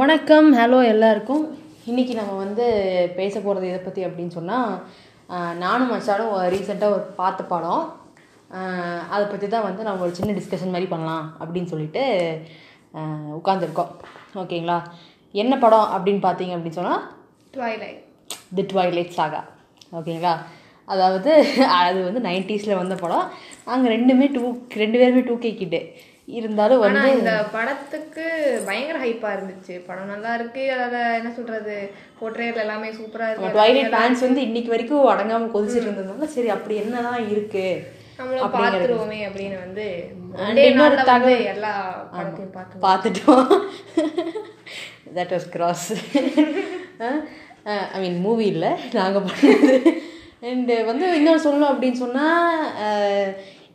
வணக்கம் ஹலோ எல்லாருக்கும். இன்றைக்கி நம்ம வந்து பேச போகிறது எதை பற்றி அப்படின்னு சொன்னால் நானும் மச்சாலும் ரீசெண்டாக ஒரு பார்த்த படம். அதை பற்றி தான் வந்து நம்ம ஒரு சின்ன டிஸ்கஷன் மாதிரி பண்ணலாம் அப்படின்னு சொல்லிட்டு உட்காந்துருக்கோம் ஓகேங்களா? என்ன படம் அப்படின்னு பார்த்தீங்க அப்படின்னு சொன்னால் ட்வைலைட் தி ட்வைலைட் சாகா ஓகேங்களா? அதாவது அது வந்து நைன்டிஸில் வந்த படம். நாங்கள் ரெண்டுமே டூ ரெண்டு பேருமே டூ கே கிட்டு. இருந்தாலும் வந்து இந்த படத்துக்கு பயங்கர ஹைப்பா இருந்துச்சு. படம் நல்லா இருக்கு. அத என்ன சொல்றது? போட்ரேல் எல்லாமே சூப்பரா இருக்கு. ட்வைலைட் ஃபேன்ஸ் வந்து இன்னைக்கு வரைக்கும் அடங்காம கொதிச்சிட்டு இருந்ததுனால சரி அப்படி என்னதான் இருக்கு பார்த்துருவோமே அப்படின்னு வந்து எல்லா படத்தையும் பார்த்து பார்த்துட்டோம். That was gross I mean movie இல்லை. நாங்கள் பண்ணது. அண்டு வந்து இன்னொன்று சொல்லணும் அப்படின்னு சொன்னால்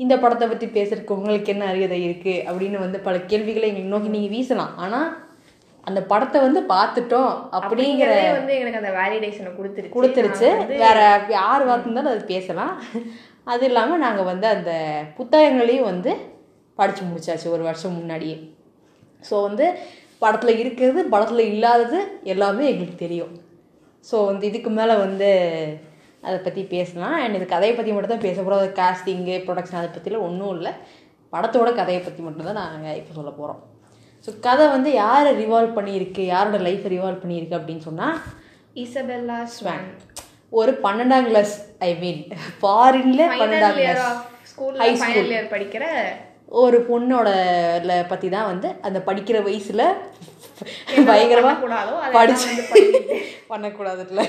இந்த படத்தை பற்றி பேசுறதுக்கு உங்களுக்கு என்ன அரியதை இருக்குது அப்படின்னு வந்து பல கேள்விகளை எங்களுக்கு நோக்கி நீங்கள் வீசலாம். ஆனால் அந்த படத்தை வந்து பார்த்துட்டோம் அப்படிங்கிற அப்படிங்கிறதே வந்து எனக்கு அந்த வேலிடேஷனை கொடுத்துருச்சு. கொடுத்துருச்சு. வேற யார் வார்த்தைந்தாலும் அது பேசலாம். அது இல்லாமல் நாங்கள் வந்து அந்த புத்தகங்களையும் வந்து படித்து முடிச்சாச்சு ஒரு வருஷம் முன்னாடியே. ஸோ வந்து படத்தில் இருக்கிறது படத்தில் இல்லாதது எல்லாமே எங்களுக்கு தெரியும். ஸோ வந்து இதுக்கு மேலே வந்து அதை பற்றி பேசலாம். அண்ட் இது கதையை பற்றி மட்டும் தான் பேச போகிறோம் காஸ்டிங்கு ப்ரொடக்ஷன் அதை பற்றிலாம் ஒன்றும் இல்லை. படத்தோட கதையை பற்றி மட்டும்தான் நாங்கள் இப்போ சொல்ல போகிறோம் ஸோ கதை வந்து யாரை ரிவால்வ் பண்ணியிருக்கு? யாரோட லைஃப்பை ரிவால்வ் பண்ணியிருக்கு அப்படின்னு சொன்னால் இசபெல்லா ஸ்வான் ஒரு பன்னெண்டாம் கிளாஸ் ஐ மீன் ஃபாரின்ல பன்னெண்டாம் கிளாஸ் ஃபைனல் இயர் படிக்கிற ஒரு பொண்ணோட பத்தி தான் வந்து அந்த படிக்கிற வயசுல பயங்கரமா பண்ணக்கூடாதோ அதெல்லாம் படிச்சு வந்து பண்ணிட்டு. பண்ணக்கூடாதுல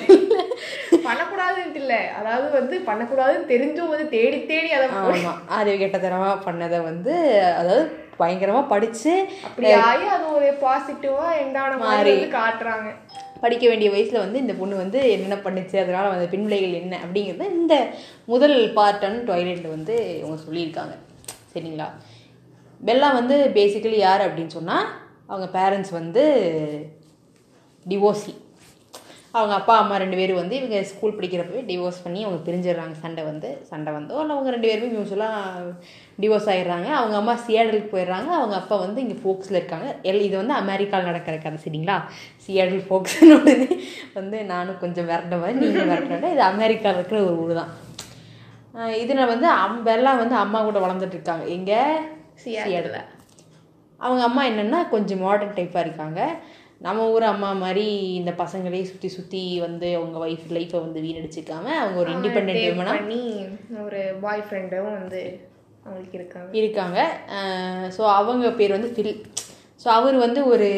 பண்ணக்கூடாதுன்ட்டு இல்ல அதாவது வந்து பண்ணக்கூடாதுன்னு தெரிஞ்சும் வந்து தேடி தேடி அதை ஆமா. அறிவு கெட்டத்தனமா பண்ணதை வந்து அதாவது பயங்கரமா படிச்சு அப்படி ஆகி அது ஒரு பாசிட்டிவா எண்டான மாதிரி காட்டுறாங்க. படிக்க வேண்டிய வயசுல வந்து இந்த பொண்ணு வந்து என்னென்ன பண்ணுச்சு அதனால வந்து பின்விளைகள் என்ன அப்படிங்கிறத இந்த முதல் பார்ட்டன் டாய்லெட்டில் வந்து இவங்க சொல்லியிருக்காங்க. சரிங்களா? பெல்லா வந்து பேசிக்கலி யார் அப்படின்னு சொன்னால் அவங்க பேரண்ட்ஸ் வந்து டிவோர்ஸி அவங்க அப்பா அம்மா ரெண்டு பேரும் வந்து இவங்க ஸ்கூல் படிக்கிறப்பவே டிவோர்ஸ் பண்ணி அவங்க பிரிஞ்சிடுறாங்க. சண்டை வந்து சண்டை வந்தோ இல்லை அவங்க ரெண்டு பேருமே மியூச்சுவலாக டிவோர்ஸ் ஆயிடுறாங்க. அவங்க அம்மா சியாடலுக்கு போயிடுறாங்க. அவங்க அப்பா வந்து இங்கே ஃபோக்ஸில் இருக்காங்க. எல் இது வந்து அமெரிக்காவில் நடக்கிற கதை சரிங்களா? சியாடல் ஃபோக்ஸ்னு வந்து நானும் கொஞ்சம் விரட்ட மாதிரி நீங்கள் விரட்ட இது அமெரிக்காவில் இருக்கிற ஒரு ஊர் தான். இதில் வந்து அம்பெல்லாம் வந்து அம்மா கூட வளர்ந்துட்டு இருக்காங்க. எங்கே? சியாடலில் அவங்க அம்மா என்னென்னா கொஞ்சம் மாடர்ன் டைப்பாக இருக்காங்க. நம்ம ஊர் அம்மா மாதிரி இந்த பசங்களே சுற்றி சுற்றி வந்து அவங்க ஒய்ஃப் லைஃப்பை வந்து வீணடிச்சுக்காம அவங்க ஒரு இண்டிபெண்ட் விமனாக பண்ணி ஒரு பாய் ஃப்ரெண்டும் வந்து அவங்களுக்கு இருக்காங்க. இருக்காங்க. ஸோ அவங்க பேர் வந்து ஃபில் ஸோ அவர் வந்து ஒரு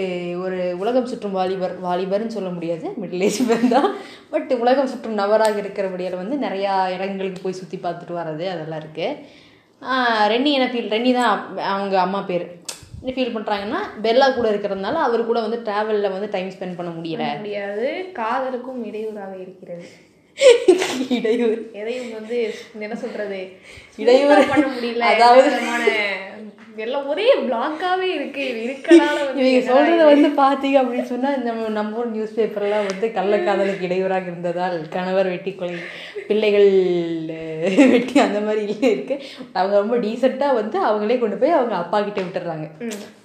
ஒரு உலகம் சுற்றும் வாலிபர் வாலிபர்னு சொல்ல முடியாது. மிடில் ஏஜ் தான். பட் உலகம் சுற்றும் நபராக இருக்கிறபடியால் வந்து நிறையா இடங்களுக்கு போய் சுற்றி பார்த்துட்டு வர்றது அதெல்லாம் இருக்குது ரென்னி என்ன ஃபீல் ரென்னி தான் அவங்க அம்மா பேர். ஃபீல் பண்ணுறாங்கன்னா பெல்லா கூட இருக்கிறதுனால அவர் கூட வந்து ட்ராவலில் வந்து டைம் ஸ்பெண்ட் பண்ண முடியல. முடியாது. காதலுக்கும் இடையூறாக இருக்கிறது. இடையூறு. எதையும் வந்து என்ன சொல்றது? இடையூறு. பண்ண முடியல. அதாவது- எல்லாம் ஒரே பிளாக்காவே இருக்கு. இருக்கனால சொல்றத வந்து பாத்தீங்க அப்படின்னு சொன்னா நம்ம நம்ம ஊர் நியூஸ் பேப்பர்லாம் வந்து கள்ளக்காதலுக்கு இடையூறாக இருந்ததால் கணவர் வெட்டி கொலை பிள்ளைகள் வெட்டி அந்த மாதிரி இருக்கு. அவங்க ரொம்ப டீசெண்டாக வந்து அவங்களே கொண்டு போய் அவங்க அப்பா கிட்ட விட்டுறாங்க.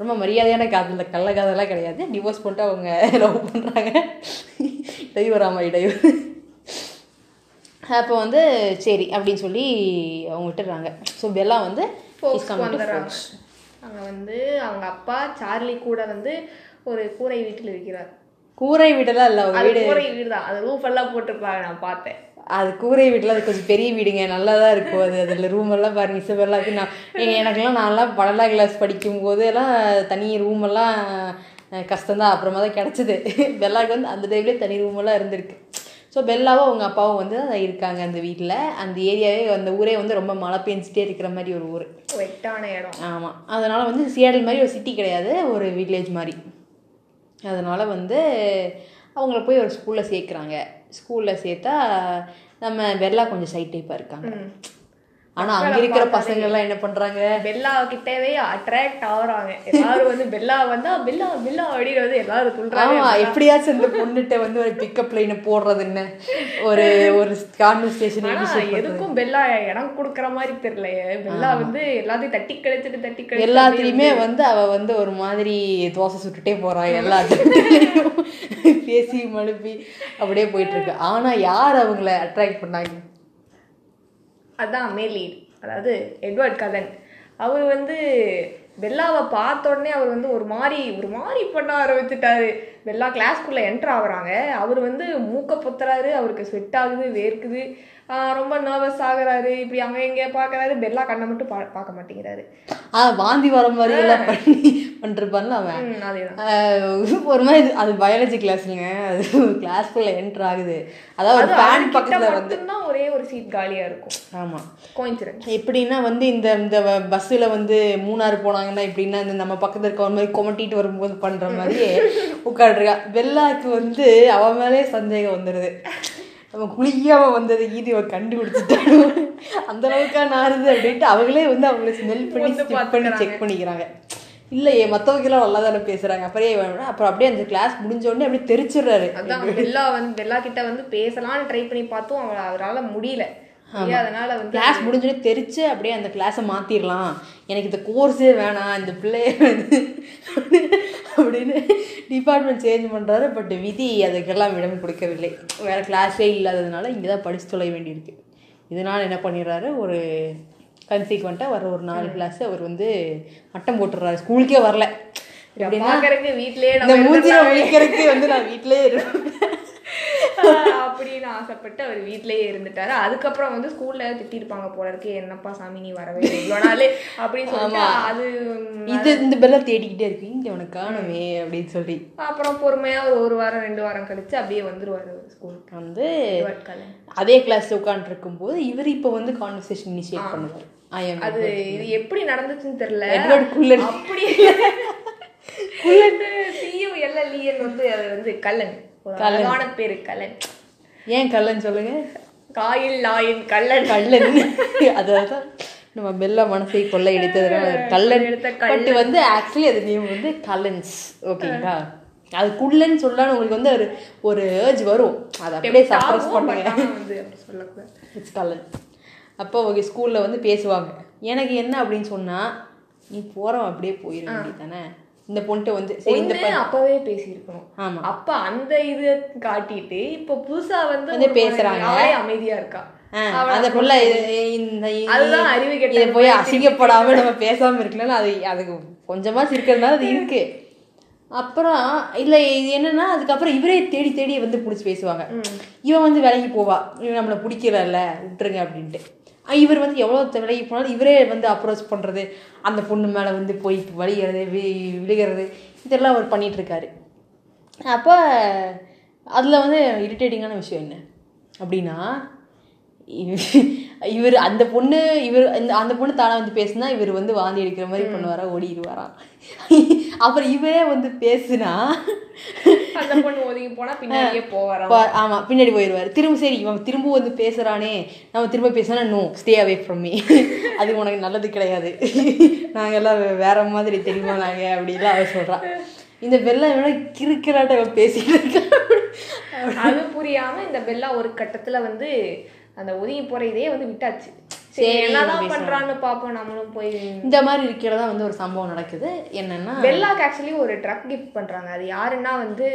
ரொம்ப மரியாதையான காதல். கள்ள காதலாம் கிடையாது. டிவோர்ஸ் பண்ணிட்டு அவங்க லவ் பண்றாங்க. இடையூறாமா இடையூறு. அப்போ வந்து சரி அப்படின்னு சொல்லி அவங்க விட்டுறாங்க. ஸோ பெல்லா வந்து வந்துடுறாங்க. அங்க வந்து அவங்க அப்பா சார்லி கூட வந்து ஒரு கூரை வீட்டில் இருக்கிறார். கூரை வீடெல்லாம் இல்லை அது கூரை வீடு தான் அது ரூஃப் எல்லாம் போட்டிருப்பாங்க நான் பார்த்தேன். அது கூரை வீட்டில் அது கொஞ்சம் பெரிய வீடுங்க. நல்லா தான் இருக்கும் அது. அதில் ரூம் எல்லாம் பாருங்க இசபெல்லாம் இருக்கு நான் எங்க எனக்கெல்லாம் நான்லாம் பன்னெண்டாம் கிளாஸ் படிக்கும் போது எல்லாம் தனி ரூம் எல்லாம் கஷ்டம்தான். அப்புறமா தான் கிடச்சிது. பெல்லாக்கு வந்து அந்த டைம்லேயே தனி ரூம் எல்லாம் இருந்திருக்கு. ஸோ பெல்லாவும் அவங்க அப்பாவும் வந்து இருக்காங்க அந்த வீட்டில் அந்த ஏரியாவே அந்த ஊரே வந்து ரொம்ப மழை பெஞ்சிட்டே இருக்கிற மாதிரி ஒரு ஊர். வெட்டான இடம். ஆமாம் அதனால் வந்து சியாடல் மாதிரி ஒரு சிட்டி கிடையாது ஒரு வில்லேஜ் மாதிரி. அதனால் வந்து அவங்கள போய் ஒரு ஸ்கூலில் சேர்க்குறாங்க. ஸ்கூலில் சேர்த்தா நம்ம பெல்லா கொஞ்சம் சைட் டைப்பாக இருக்காங்க. ஆனா அங்க இருக்கிற பசங்க எல்லாம் என்ன பண்றாங்க? பெல்லா கிட்டவே அட்ராக்ட் ஆகுறாங்க. எல்லாரும் வந்து பெல்லா வந்தா பெல்லா பெல்லா அப்படின்னு வந்து எல்லாரும் சொல்றாங்க. ஆமா எப்படியாச்சும் இந்த பொண்ணுகிட்ட வந்து ஒரு பிக்கப் லைனை போடுறது என்ன? ஒரு ஒரு கான்வர்சேஷன் எதுக்கும் பெல்லா இடம் கொடுக்கற மாதிரி தெரியலையே. பெல்லா வந்து எல்லாத்தையும் தட்டி கழிச்சிட்டு தட்டி கழிச்சிட்டு எல்லாத்துலயுமே வந்து அவ வந்து ஒரு மாதிரி தோசை சுட்டுட்டே போறா எல்லாத்துலயும் பேசி மழுப்பி அப்படியே போயிட்டு இருக்கு. ஆனா யார் அவங்கள அட்ராக்ட் பண்ணாங்க? அதான் மேலீட் அதாவது எட்வர்ட் கதன். அவர் வந்து பெல்லாவை பார்த்த உடனே அவர் வந்து ஒரு மாதிரி ஒரு மாதிரி பண்ண ஆரம்பிச்சுட்டாரு. பெல்லா கிளாஸ்க்குள்ளே என்ட்ரு ஆகுறாங்க. அவர் வந்து மூக்க பொத்துறாரு அவருக்கு ஸ்வெட் ஆகுது வேர்க்குது. ரொம்ப நர்வஸ் ஆகுறாரு. இப்படி அங்கே இங்கே பார்க்கறாரு பெல்லா கண்ணை மட்டும் பா பார்க்க மாட்டேங்கிறாரு. ஆ வாந்தி வர மாதிரி எல்லாம் பண்ணி பண்ணிருப்பான்ல அவன். ஒரு மாதிரி அது பயாலஜி கிளாஸ்ங்க அது கிளாஸ்க்குள்ள என்டர் ஆகுது. அதாவது அவர்கிட்ட பக்கத்துல வந்து ஒரே ஒரு சீட் காலியா இருக்கும். ஆமா. கோயின்சிடன்ஸ் எப்படின்னா வந்து இந்த இந்த பஸ்ஸில் வந்து மூணாறு போனாங்கன்னா எப்படின்னா இந்த நம்ம பக்கத்துல இருக்க ஒரு மாதிரி கொமட்டிட்டு வரும்போது பண்ற மாதிரியே உட்காந்துருக்கா வெள்ளாக்கு வந்து அவன் மேலே சந்தேகம் வந்துடுது அவன் குளிக்காம வந்தது ஈதி அவன் கண்டுபிடிச்சிட்டானோ அந்த அளவுக்கா நாருது அப்படின்ட்டு அவங்களே வந்து அவங்கள ஸ்மெல் பண்ணி ஸ்டிக் பண்ணி செக் பண்ணிக்கிறாங்க. இல்லையே மற்றவங்களாம் நல்லா தானே பேசுறாங்க. அப்புறம் இவன்? அப்புறம் அப்படியே அந்த கிளாஸ் முடிஞ்ச உடனே அப்படியே தெரிச்சிடுறாரு. அதான் பெல்லா வந்து பெல்லா கிட்ட வந்து பேசலாம்னு ட்ரை பண்ணி பார்த்தோம் அவ அவரால முடியல. அதனால வந்து கிளாஸ் முடிஞ்சோடனே தெரிச்சு அப்படியே அந்த கிளாஸை மாற்றிடலாம் எனக்கு இந்த கோர்ஸே வேணாம் இந்த பிள்ளைய வந்து அப்படின்னு டிபார்ட்மெண்ட் சேஞ்ச் பண்ணுறாரு பட் விதி அதுக்கெல்லாம் இடம் கொடுக்கவில்லை. வேறு கிளாஸே இல்லாததுனால இங்கே தான் படிச்சு தொலை வேண்டியிருக்கு. இதனால் என்ன பண்ணிடுறாரு ஒரு கன்சீக்வெண்ட்டாக வர ஒரு நாலு கிளாஸ் அவர் வந்து மட்டம் போட்டுடுறாரு. ஸ்கூலுக்கே வரல. பாக்குறதுக்கு வீட்லயே இந்த வந்து நான் வீட்டிலேயே இருப்பேன். அப்படின்னு ஆசைப்பட்டு அவர் வீட்லயே இருந்துட்டாரு. அதுக்கப்புறம் வந்து ஸ்கூல்ல திட்டிருப்பாங்க போல இருக்கு என்னப்பா சாமி நீ வரவே இல்லை இவ்வளவு நாள் அப்படின்னு சொல்லிட்டு அது இது இந்த பெல்ல தேடிக்கிட்டே இருக்கு. இங்கே உனக்கு காணுமே அப்படின்னு சொல்லி. அப்புறம் பொறுமையா ஒரு ஒரு வாரம் ரெண்டு வாரம் கழிச்சு அப்படியே வந்துருவாரு ஸ்கூலுக்கு வந்து அதே கிளாஸ்ல உட்காந்துருக்கும் போது இவர் இப்போ வந்து கான்வர்சேஷன் இனிஷியேட் பண்ணுவார். அது இது எப்படி நடந்துச்சுன்னு தெரியல. எட்வர்ட் குல்லன் அப்படி சிஎம் எல்எல்இஎன் வந்து அது வந்து கல்லன். ஒரு அழகான பேரு கல்லன் ஏன் கல்லன் சொல்லுங்க? காயில் லாயின் கல்லன் கல்லன் அதாவது நம்ம பெல்ல மனசை கொள்ளை எடுத்ததுனால கல்லன் பட் வந்து ஆக்சுவலி அது நேம் வந்து கல்லன்ஸ் ஓகேங்களா? அது குள்ளன்னு சொல்லலாம்னு உங்களுக்கு வந்து ஒரு ஒரு ஏர்ஜ் வரும். அதை அப்படியே சப்ரஸ் பண்ணுங்க. இட்ஸ் கல்லன் அப்போ அவங்க ஸ்கூலில் வந்து பேசுவாங்க. எனக்கு என்ன அப்படின்னு சொன்னால் நீ போகிறவன் அப்படியே போயிட வேண்டியதானே இந்த பொண்ணுட்ட வந்து சரி இந்த அப்பவே பேசியிருக்கணும். ஆமா. அப்ப அந்த இது காட்டிட்டு இப்ப புதுசா வந்து பேசுறாங்க. அமைதியா இருக்கா? அந்த புள்ள இந்த அதுதான் அறிவு கெட்ட போய் அசிங்கப்படாம நம்ம பேசாம இருக்கலாம் அது அதுக்கு கொஞ்சமா இருக்கிறதுனால அது இருக்கு. அப்புறம் இல்ல இது என்னன்னா அதுக்கப்புறம் இவரே தேடி தேடி வந்து பிடிச்சி பேசுவாங்க. இவன் வந்து விலகி போவா. இவன் நம்மளை பிடிக்கலல்ல விட்டுருங்க அப்படின்ட்டு. இவர் வந்து எவ்வளோ விலகி போனாலும் இவரே வந்து அப்ரோச் பண்றது அந்த பொண்ணு மேல வந்து போய் வலிகிறது வி- விழுகிறது இதெல்லாம் அவர் பண்ணிட்டு இருக்காரு அப்போ அதில் வந்து இரிட்டேட்டிங்கான விஷயம் என்ன? அப்படின்னா இவ- இவர் அந்த பொண்ணு இவர் இந்த அந்த பொண்ணு தானே வந்து பேசுனா இவர் வந்து வாந்தி எடுக்கிற மாதிரி பண்ணுவாரா ஓடிடுவாராம் அப்புறம் இவரே வந்து பேசுனா அந்த பொண்ணு ஒதுங்கி போனா பின்னாடியே போவாராம். பா- ஆமா பின்னாடி போயிடுவாரு திரும்ப சரி இவன் திரும்ப வந்து பேசுறானே. நம்ம திரும்ப பேசினா no stay away from me அது உனக்கு நல்லது கிடையாது. நாங்க எல்லாம் வேற மாதிரி தெரியுமா நாங்க அப்படிலாம் அவ சொல்றா இந்த வெள்ளம் வேணா கிறுக்கிறாட்ட அவ பேசிட்டு இருக்கா? அது புரியாம இந்த பெல்லா ஒரு கட்டத்துல வந்து அந்த ஒதுங்கி போற இதே வந்து விட்டாச்சு. சரி என்னதான். பண்றான்னு பாப்போம் நம்மளும் போய். இந்த மாதிரி இருக்கிறதா வந்து ஒரு சம்பவம் நடக்குது. என்னன்னா பெல்லாக்கு ஆக்சுவலி ஒரு ட்ரக் கிஃப்ட் பண்றாங்க. அது யாருன்னா வந்து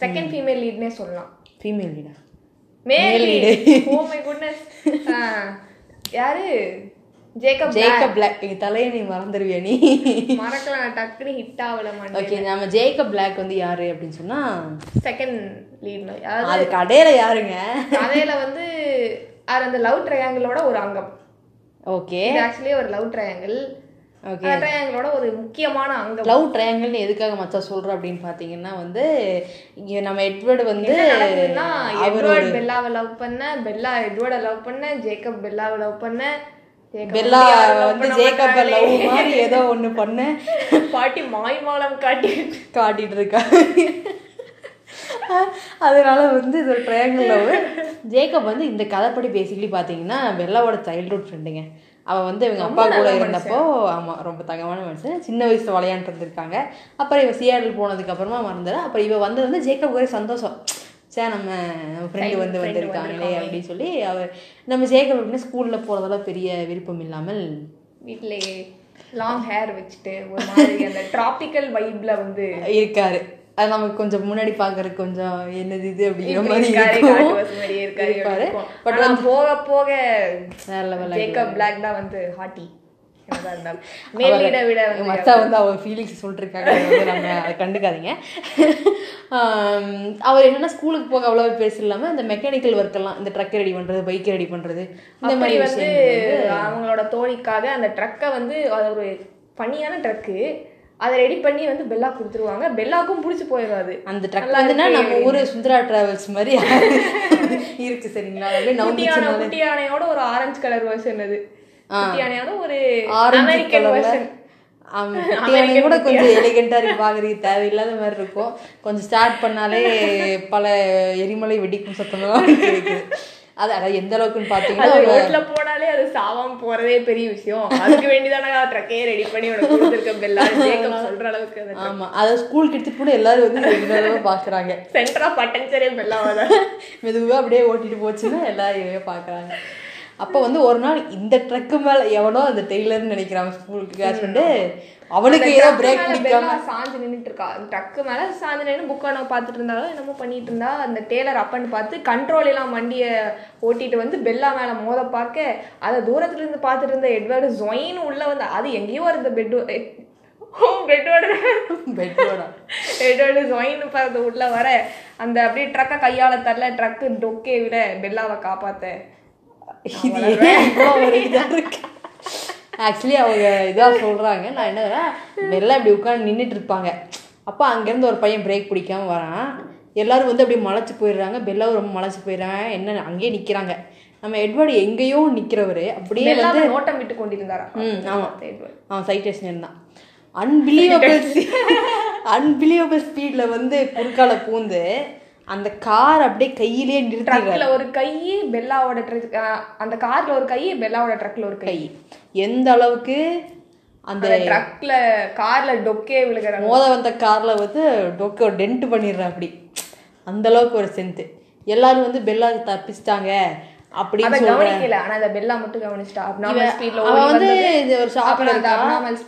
செகண்ட் ஃபீமேல் லீட்னே சொல்லலாம். ஃபீமேல் லீடா male lead oh my goodness யாரு? ஜேக்கப் ஜேக்கப் பிளாக் எங்க தலையை நீ மறந்துடுவியா நீ? மறக்கலாம். டக்குனு ஹிட் ஆகல ஓகே நம்ம ஜேக்கப் பிளாக் வந்து யாரு அப்படின்னு சொன்னா செகண்ட் லீட் அது கடையில யாருங்க? கதையில வந்து அது அந்த லவ் ட்ரையாங்கிளோட ஒரு அங்கம். ஓகே இது ஆக்சுவலி ஒரு லவ் ட்ரையாங்கிள் ஓகே ட்ரையாங்கிளோட ஒரு முக்கியமான அங்கம். லவ் ட்ரையாங்கிள்னு எதுக்காக மச்சா சொல்றோம் அப்படின்னு பாத்தீங்கன்னா வந்து இங்க நம்ம எட்வர்டு வந்து எட்வர்ட் பெல்லாவை லவ் பண்ண பெல்லா எட்வர்டை லவ் பண்ண ஜேக்கப் பெல்லாவை லவ் பண்ண பெல்லா வந்து ஜேக்கப். லவ் மாதிரி ஏதோ ஒண்ணு பண்ண. பாட்டி மாய்மாலம் காட்டி காட்டிட்டு இருக்கா. அதனால வந்து இது ஒரு ட்ரையாங்கிள் லவ் ஜேக்கப் வந்து இந்த கதைப்படி பேசிக்கலி பார்த்தீங்கன்னா பெல்லாவோட சைல்ட்ஹுட் ஃப்ரெண்டுங்க அவள் வந்து இவங்க அப்பா கூட இருந்தப்போ ஆமாம் ரொம்ப தங்கமான மனுஷன். சின்ன வயசுல விளையாண்டு இருந்திருக்காங்க. அப்புறம் இவ சியாடல் போனதுக்கு அப்புறமா மறந்துட அப்புறம் இவ வந்தது வந்து ஜேக்கப் ஒரே சந்தோஷம். சே நம்ம நம்ம ஃப்ரெண்டு வந்து வந்திருக்காங்களே அப்படின்னு சொல்லி அவர் நம்ம ஜேக்கப் எப்படின்னா ஸ்கூலில் போகிறதெல்லாம் பெரிய விருப்பம் இல்லாமல் வீட்டிலேயே லாங் ஹேர் வச்சுட்டு ஒரு மாதிரி அந்த டிராபிக்கல் வைப்ல வந்து இருக்காரு. அது நமக்கு கொஞ்சம் முன்னாடி பார்க்கறதுக்கு கொஞ்சம் என்னது இது அப்படிங்கிற மாதிரி இருக்காரு. பட் ஆனா போக போக ஜேக்கப் பிளாக் தான் வந்து ஹாட்டி வந்து மச்சா வந்து அவர் ஃபீலிங்ஸ் வந்து நம்ம அதை கண்டுக்காதீங்க. அவர் என்னன்னா ஸ்கூலுக்கு போக அவ்வளோ பெருசு இல்லாம இந்த மெக்கானிக்கல் ஒர்க் எல்லாம் இந்த ட்ரக் ரெடி பண்றது பைக் ரெடி பண்றது இந்த மாதிரி வந்து அவங்களோட தோழிக்காக அந்த ட்ரக்கை வந்து அது ஒரு பனியான ட்ரக்கு அதை ரெடி பண்ணி வந்து பெல்லா கொடுத்துருவாங்க. பெல்லாக்கும் பிடிச்சி போயிடும் அது அந்த ட்ரக் வந்துன்னா நம்ம ஊரு சுந்தரா டிராவல்ஸ் மாதிரி இருக்கு சரிங்களா அப்படியே குட்டி யானையோட ஒரு ஆரஞ்சு கலர் வெர்ஷன் அது. குட்டி யானையோட ஒரு அமெரிக்கன் வெர்ஷன் குட்டியானை கூட கொஞ்சம் எலிகண்டா இருக்கு. பாக்குறதுக்கு தேவையில்லாத மாதிரி இருக்கும். கொஞ்சம் ஸ்டார்ட் பண்ணாலே பல எரிமலை வெடிக்கும் சத்தமெல்லாம் கேக்குது. அது அதான் எந்த அளவுக்குன்னு அது பாத்தீங்கன்னா ரோட்ல போனாலே அது சாவாம போறதே பெரிய விஷயம். அதுக்கு வேண்டிதானே ட்ரக்கே ரெடி பண்ணி உனக்கு கொடுத்துருக்க ஜேக்கப் சொல்ற அளவுக்கு ஆமா. அதை ஸ்கூலுக்கு எடுத்துட்டு கூட எல்லாரும் வந்து ரெகுலராக பாக்குறாங்க. சென்டரா பட்டன் சரே பெல்லாவாத மெதுவா அப்படியே ஓட்டிட்டு போச்சுன்னா எல்லாரும் இதையே பாக்குறாங்க. அப்போ வந்து ஒரு நாள் இந்த ட்ரக்கு மேல எவனோ அந்த டெய்லர்னு நினைக்கிறான் ஸ்கூலுக்கு வந்து அவனுக்கு ஏதோ பிரேக் பிடிக்காம சாஞ்சு நின்னுட்டு இருக்கா ட்ரக்கு மேல சாஞ்சு நின்று புக் நம்ம பார்த்துட்டு இருந்தாலும் என்னமோ பண்ணிட்டு இருந்தா அந்த டேலர் அப்பன்னு பார்த்து கண்ட்ரோல் எல்லாம் வண்டிய ஓட்டிட்டு வந்து பெல்லா மேல மோத பார்க்க அதை தூரத்துல இருந்து பார்த்துட்டு இருந்த எட்வர்டு ஜொயின்னு உள்ள வந்து அது எங்கேயோ இருந்த பெட் பெட்டோட பெட்டோட பார்த்து உள்ள வர அந்த அப்படியே ட்ரக்கை கையால தரல ட்ரக்கு டொக்கே விட பெல்லாவை காப்பாத்த. இது ஏன் இருக்கு? ஆக்சுவலி அவங்க இதாக சொல்றாங்க. நான் என்ன வெள்ளம் இப்படி உட்காந்து நின்றுட்டு இருப்பாங்க அப்போ அங்கேருந்து ஒரு பையன் பிரேக் பிடிக்காம வரான். எல்லாரும் வந்து அப்படியே மலைச்சு போயிடுறாங்க. பெல்லாவும் ரொம்ப மலைச்சு போயிடுறாங்க. என்ன அங்கேயே நிற்கிறாங்க நம்ம எட்வர்டு எங்கேயோ நிற்கிறவர் அப்படியே வந்து நோட்டம் விட்டு கொண்டிருந்தாரா? ம் ஆமாம் அவன் சைட்டேஷன் தான். அன்பிலீவபிள் அன்பிலீவபிள் ஸ்பீடில் வந்து குறுக்கால பூந்து அந்த கார் அப்படியே கையிலேயே நிறுத்திடுறாரு. ட்ரக்ல ஒரு கை பெல்லாவோட ட்ரக் அந்த கார்ல ஒரு கை பெல்லாவோட ட்ரக்ல ஒரு கை. எந்த அளவுக்கு அந்த ட்ரக்ல கார்ல டொக்கே விழுகிற மோத வந்த கார்ல வந்து டொக்க டென்ட் பண்ணிடுறா அப்படி. அந்த அளவுக்கு ஒரு சென்ட் எல்லாரும் வந்து பெல்லா தப்பிச்சிட்டாங்க அப்படின்னு கவனிக்கல. ஆனா அந்த பெல்லா மட்டும் கவனிச்சிட்டா. அப்நார்மல் ஸ்பீட்ல அவ ஓடி வந்து இது ஒரு அப்புறம் அந்த அப்நார்மல்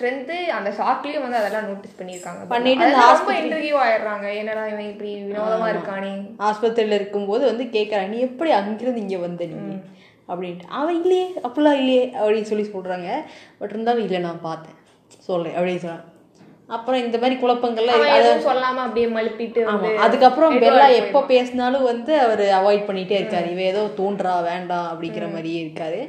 அந்த ஷாக்லயும் வந்து அதெல்லாம் நோட்டீஸ் பண்ணிருக்காங்க பண்ணிட்டு ரொம்ப இன்டர்வியூ ஆயிடுறாங்க. என்னடா இவன் இப்படி வினோதமா இருக்கானே. ஆஸ்பத்திரியில இருக்கும்போது வந்து கேட்கறா நீ எப்படி அங்கிருந்து இங்க வந்த நீ? அப்படின்ட்டு. அவன் இல்லையே அப்படிலாம் இல்லையே அப்படின்னு சொல்லி சொல்றாங்க. பட் இருந்தாலும் இல்லை நான் பார்த்தேன். சொல்றேன் அப்படின்னு சொன்னான். அப்புறம் இந்த மாதிரி குழப்பங்கள்லாம் எதுவும் சொல்லாம அப்படியே மழுப்பிட்டு ஆமா அதுக்கப்புறம் பெல்லா எப்போ பேசினாலும் வந்து அவர் அவாய்ட் பண்ணிட்டே இருக்காரு. இவ ஏதோ தோன்றா வேண்டாம் அப்படிங்கிற மாதிரியே இருக்காரு.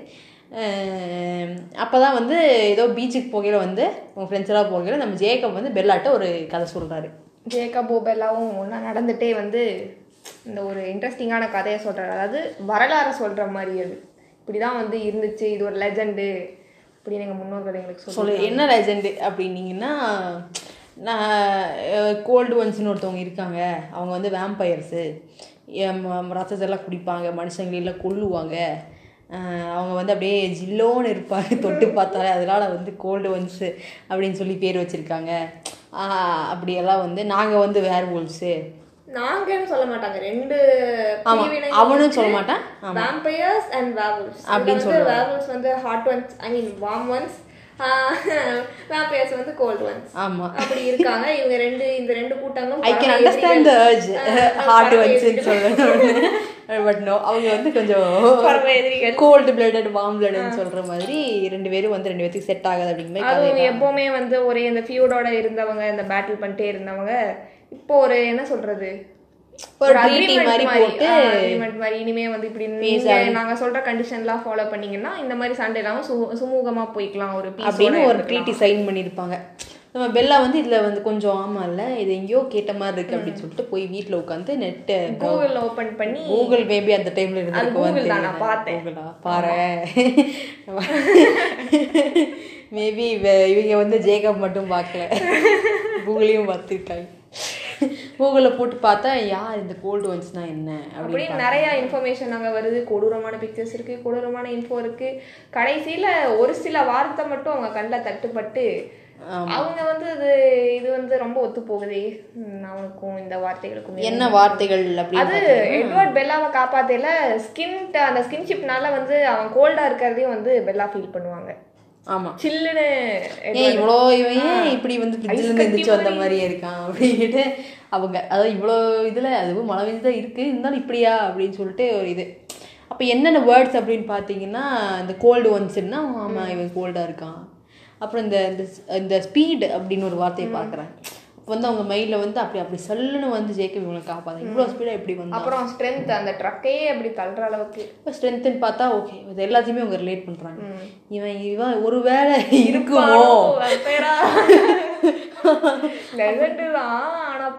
அப்பதான் வந்து ஏதோ பீச்சுக்கு போகையில வந்து உங்க ஃப்ரெண்ட்ஸ் போகையில நம்ம ஜேக்கப் வந்து பெல்லாட்ட ஒரு கதை சொல்றாரு. ஜேக்கபோ பெல்லாவும் ஒன்றா நடந்துட்டே வந்து இந்த ஒரு இன்ட்ரெஸ்டிங்கான கதையை சொல்றாரு. அதாவது வரலாறை சொல்ற மாதிரி அது. இப்படிதான் வந்து இருந்துச்சு. இது ஒரு லெஜண்டு இப்படின்னு எங்க முன்னோர்கள் எங்களுக்கு சொல்லி என்ன லெஜெண்டு அப்படின்னீங்கன்னா நான் கோல்டு ஒன்ஸ்னு ஒருத்தவங்க இருக்காங்க. அவங்க வந்து வேம்பயர்ஸு ரத்தத்தெல்லாம் குடிப்பாங்க. மனுஷங்களெல்லாம் கொல்லுவாங்க. அவங்க வந்து அப்படியே ஜில்லோன்னு இருப்பாங்க. தொட்டு பார்த்தாலே அதனால வந்து கோல்டு ஒன்ஸு அப்படின்னு சொல்லி பேர் வச்சுருக்காங்க. அப்படியெல்லாம் வந்து நாங்கள் வந்து வேர் wolves நாங்கன்னு சொல்ல மாட்டாங்க. ரெண்டு அவனும் சொல்ல மாட்டான். வேம்பயர்ஸ் அண்ட் வேவல்ஸ் அப்படின்னு வந்து வேவல்ஸ் வந்து hot ones I mean warm ones vampires வந்து கோல்ட் ஒன்ஸ் ஆமா. அப்படி இருக்காங்க. இவங்க ரெண்டு இந்த ரெண்டு கூட்டங்களும் ஐ கேன் அண்டர்ஸ்டாண்ட் த. அர்ஜ் ஒன்ஸ்ன்னு எதிரிகள். சொல்லணும் பட் நோ அவங்க வந்து கொஞ்சம். கோல்டு பிளடட் வார்ம் பிளட்னு சொல்ற மாதிரி ரெண்டு பேரும் வந்து ரெண்டு பேத்துக்கு செட் ஆகாது அப்படிங்கிற மாதிரி எப்பவுமே வந்து ஒரே இந்த ஃபியூடோட இருந்தவங்க இந்த பேட்டில் பண்ணிட்டே இருந்தவங்க இப்போ ஒரு என்ன சொல்றது? ஒரு மாதிரி போட்டு அக்ரிமெண்ட் மாதிரி இனிமே வந்து இப்படி நீங்க நாங்க சொல்ற கண்டிஷன்லாம் ஃபாலோ பண்ணீங்கன்னா இந்த மாதிரி சண்டை இல்லாம சுமூகமா போய்க்கலாம் ஒரு அப்படின்னு ஒரு ட்ரீட்டி சைன் பண்ணியிருப்பாங்க. நம்ம பெல்லா வந்து இதுல வந்து கொஞ்சம் ஆமா இல்ல இது எங்கேயோ கேட்ட மாதிரி இருக்கு அப்படின்னு சொல்லிட்டு போய் வீட்ல உட்காந்து நெட்டு கூகுள் ஓபன் பண்ணி கூகுள் மேபி அந்த டைம்ல தான் நான் பார்த்தேன். பாரு. மேபி இவங்க வந்து ஜேக்கப் மட்டும் பார்க்கல. கூகுளையும் பார்த்துருக்காங்க கூகுளில் போட்டு பார்த்தா யார் இந்த கோல்டு ஒன்ஸ்னா என்ன? அப்படி அப்படின்னு நிறைய இன்ஃபர்மேஷன் அங்க வருது. கொடூரமான பிக்சர்ஸ் இருக்கு கொடூரமான இன்ஃபோ இருக்கு. கடைசியில ஒரு சில வார்த்தை மட்டும் அவங்க கண்ணில் தட்டுப்பட்டு அவங்க வந்து இது இது வந்து ரொம்ப ஒத்து போகுதே. அவனுக்கும் இந்த வார்த்தைகளுக்கும் என்ன வார்த்தைகள் அது எட்வர்ட் பெல்லாவை காப்பாத்தையில ஸ்கின் அந்த ஸ்கின்ஷிப்னால வந்து அவன் கோல்டா இருக்கிறதையும் வந்து பெல்லா ஃபீல் பண்ணுவாங்க. ஆமா. சில்லுன்னு ஏன் இவ்வளோ இவன் இப்படி வந்து ஃப்ரிட்ஜில் இருந்து எந்திரிச்சு வந்த மாதிரியே இருக்கான் அப்படின்ட்டு அவங்க அதாவது இவ்வளோ இதில் அதுவும் மழை பெஞ்சு தான் இருக்குது இருந்தாலும் இப்படியா அப்படின்னு சொல்லிட்டு ஒரு இது. அப்போ என்னென்ன வேர்ட்ஸ் அப்படின்னு பார்த்தீங்கன்னா இந்த கோல்டு ஒன்ஸ்னா ஆமாம் இவன் கோல்டாக இருக்கான். அப்புறம் இந்த இந்த ஸ்பீடு அப்படின்னு ஒரு வார்த்தையை பார்க்குறேன் வந்து அவங்க மைண்டில் வந்து அப்படி அப்படி சல்லுன்னு வந்து ஜேக்கப் இவங்களை காப்பாங்க இவ்வளோ ஸ்பீடாக எப்படி வந்து. அப்புறம் ஸ்ட்ரென்த் அந்த ட்ரக்கையே அப்படி தள்ளுற அளவுக்கு. இப்போ ஸ்ட்ரென்த்துன்னு பார்த்தா ஓகே இது எல்லாத்தையுமே அவங்க ரிலேட் பண்ணுறாங்க இவன் இவன் ஒரு வேளை இருக்குமோ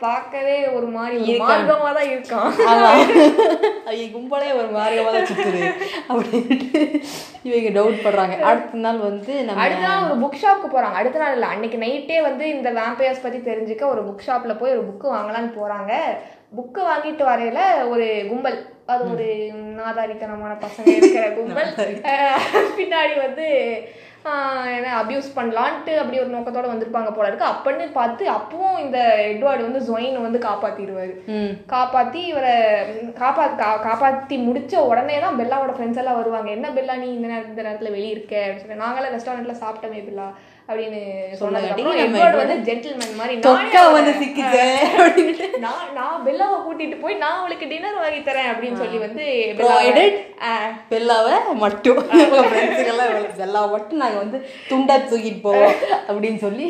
பார்க்கவே ஒரு மாதிரி ஒரு மார்க்கமா தான் இருக்கான். அவங்க கும்பலே ஒரு மார்க்கமாக தான் சுத்துது அப்படின்ட்டு இவங்க டவுட் பண்றாங்க அடுத்த நாள் வந்து நம்ம அடுத்த நாள் ஒரு புக் ஷாப்க்கு போறாங்க. அடுத்த நாள் இல்ல அன்னைக்கு நைட்டே வந்து இந்த வேம்பயர்ஸ் பத்தி தெரிஞ்சுக்க ஒரு புக் ஷாப்ல போய் ஒரு புக்கு வாங்கலாம்னு போறாங்க. புக்கு வாங்கிட்டு வரையில ஒரு கும்பல். அது ஒரு நாதாரித்தனமான பசங்க இருக்கிற கும்பல். பின்னாடி வந்து என்ன அபியூஸ் பண்ணலான்ட்டு அப்படி ஒரு நோக்கத்தோட வந்திருப்பாங்க போல இருக்கு. அப்பன்னு பார்த்து அப்பவும் இந்த எட்வார்டு வந்து ஜொயின் வந்து காப்பாத்திடுவாரு. காப்பாத்தி இவரை காப்பா காப்பாத்தி முடிச்ச உடனே தான் பெல்லாவோட ஃப்ரெண்ட்ஸ் எல்லாம் வருவாங்க. என்ன பெல்லா நீ இந்த நேரத்துல இந்த நேரத்துல வெளிய இருக்க? அப்படின்னு சொல்லி நாங்களாம் ரெஸ்டாரண்ட்ல சாப்பிட்டோமே பெல்லா அப்படின்னு சொன்னதுக்கு அப்புறம் நம்ம எட்வர்ட் வந்து ஜென்டில்மேன் மாதிரி நானே நான் பெல்லாவை கூட்டிட்டு போய் நான் அவளுக்கு டின்னர் வாங்கி தரேன் அப்படின்னு சொல்லி வந்து பெல்லாவை மட்டும். நாங்கள் வந்து துண்டா தூக்கிட்டு போவோம் அப்படின்னு சொல்லி.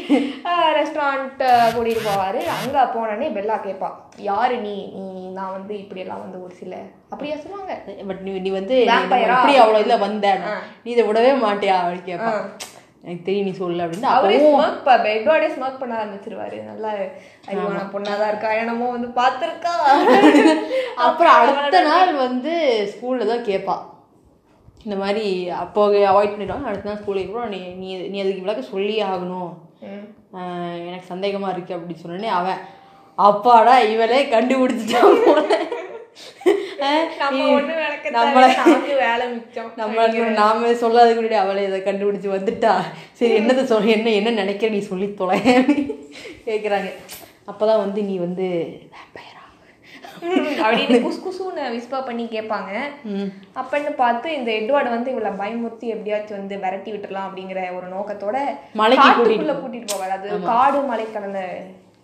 ரெஸ்டாரண்ட் கூட்டிட்டு போவாரு. அங்க போனோடனே பெல்லா கேட்பா யாரு நீ? நீ நான் வந்து இப்படி எல்லாம் வந்து ஒரு சில அப்படியா சொல்லுவாங்க. பட் நீ நீ வந்து? எப்படி அவ்வளோ இதில் வந்த? நீ இதை விடவே மாட்டியா? அப்படின்னு கேட்பா எனக்கு தெரியும் நீ சொல்லு அப்படின்னு. அவரே அப்பவும் ஸ்மோக் ப பெட்வாடே ஸ்மோக் பண்ண ஆரம்பிச்சிருவாரு. நல்லா அறிவான பொண்ணாதான் இருக்கா? என்னமோ வந்து பார்த்திருக்கா. அப்புறம் அடுத்த நாள் வந்து ஸ்கூலில் தான் கேட்பா இந்த மாதிரி அப்போ அவாய்ட் பண்ணிடுவாங்க. அடுத்த நாள் ஸ்கூலுக்கு அப்புறம் நீ நீ நீ அதுக்கு விளக்க சொல்லியே ஆகணும். எனக்கு சந்தேகமா இருக்கு அப்படின்னு சொன்னோடனே அவன் அப்பாடா இவளே கண்டுபிடிச்சிட்டான் போல. நாம சொல்லாததுக்கு முன்னாடி அவளே இதை கண்டுபிடிச்சு வந்துட்டா. சரி என்னதை சொல் என்ன என்ன நினைக்கிற நீ சொல்லி தொலை கேட்குறாங்க அப்பதான் வந்து நீ வந்து அப்படின்னு குசு குசுன்னு விஸ்பர் பண்ணி கேட்பாங்க. அப்பன்னு பார்த்து இந்த எட்வார்டு வந்து இவளை பயமுறுத்தி எப்படியாச்சும் வந்து விரட்டி விட்டுறலாம் அப்படிங்கிற ஒரு நோக்கத்தோட காட்டுக்குள்ள கூட்டிட்டு போவாரு அது காடு மலை கலந்த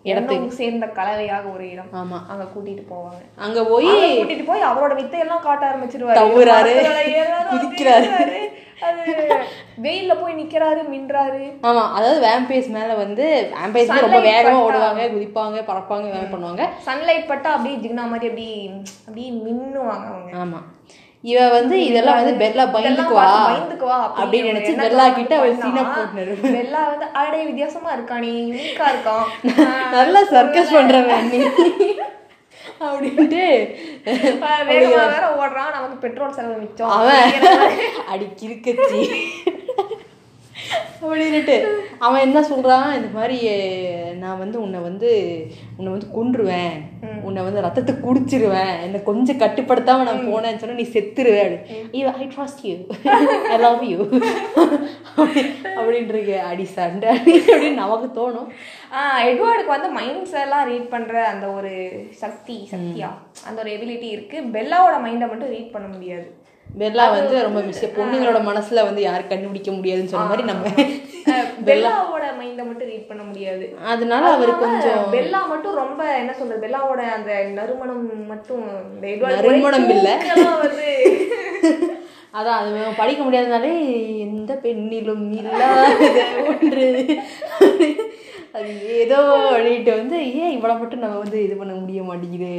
இடத்துக்கு சேர்ந்த கலவையாக ஒரு இடம். ஆமா. அங்க கூட்டிட்டு போவாங்க. அங்க போய் கூட்டிட்டு போய் அவரோட வித்தையெல்லாம் காட்ட ஆரம்பிச்சிருவாரு. தவுறாரு, குதிக்கிறாரு. அது வெயில்ல போய் நிக்கிறாரு மின்றாரு. ஆமா அதாவது வேம்பையர்ஸ் மேல வந்து வேம்பையர்ஸ் ரொம்ப வேகமா பட்டா. ஓடுவாங்க குதிப்பாங்க பறப்பாங்க வேலை பண்ணுவாங்க. சன்லைட் பட்டா அப்படியே ஜிக்னா மாதிரி அப்படி அப்படியே மின்னுவாங்க அவங்க. ஆமா. இவ வந்து இதெல்லாம் வந்து பெல்லா பயந்துக்குவா? பயந்துக்குவா அப்படின்னு நினைச்சு பெல்லா கிட்ட அவள் சீனா போட்டுனரு பெல்லா வந்து அடே வித்தியாசமா இருக்கானே யூனிக்கா இருக்கான். நல்லா சர்க்கஸ் பண்றவன் அப்படின்ட்டு. வேற ஓடுறான். நமக்கு பெட்ரோல் செலவு மிச்சம். அவன் அடி கிறுக்கச்சி அப்படின்னுட்டு அவன் என்ன சொல்றான்? இந்த மாதிரி நான் வந்து உன்னை வந்து உன்னை வந்து கொன்றுவேன். உன்னை வந்து ரத்தத்தை குடிச்சிருவேன். என்னை கொஞ்சம் கட்டுப்படுத்தாம நான் போனேன்னு சொன்னா நீ செத்துருவேன் I trust you I love you அப்படின்ட்டு அடி சண்டை. அப்படின்னு நமக்கு தோணும். எட்வார்டுக்கு வந்து மைண்ட்ஸ் எல்லாம் ரீட் பண்ற அந்த ஒரு சக்தி சக்தியா? அந்த ஒரு எபிலிட்டி இருக்கு. பெல்லாவோட மைண்டை மட்டும் ரீட் பண்ண முடியாது. பெல்லா வந்து ரொம்ப மிஸ்டேக் பொண்ணுங்களோட மனசுல வந்து யாரும் கண்டுபிடிக்க முடியாதுன்னு சொன்ன மாதிரி நம்ம பெல்லாவோட மைண்டை மட்டும் ரீட் பண்ண முடியாது. அதனால அவர் கொஞ்சம் பெல்லா மட்டும் ரொம்ப என்ன சொல்றது பெல்லாவோட அந்த நறுமணம் மட்டும் நறுமணம் இல்ல. வந்து அதான் அது படிக்க முடியாதனாலே எந்த பெண்ணிலும் இல்லாத ஒன்று. அது ஏதோ அப்படின்ட்டு வந்து ஏன் இவளை மட்டும் நம்ம வந்து இது பண்ண முடிய மாட்டேங்குது?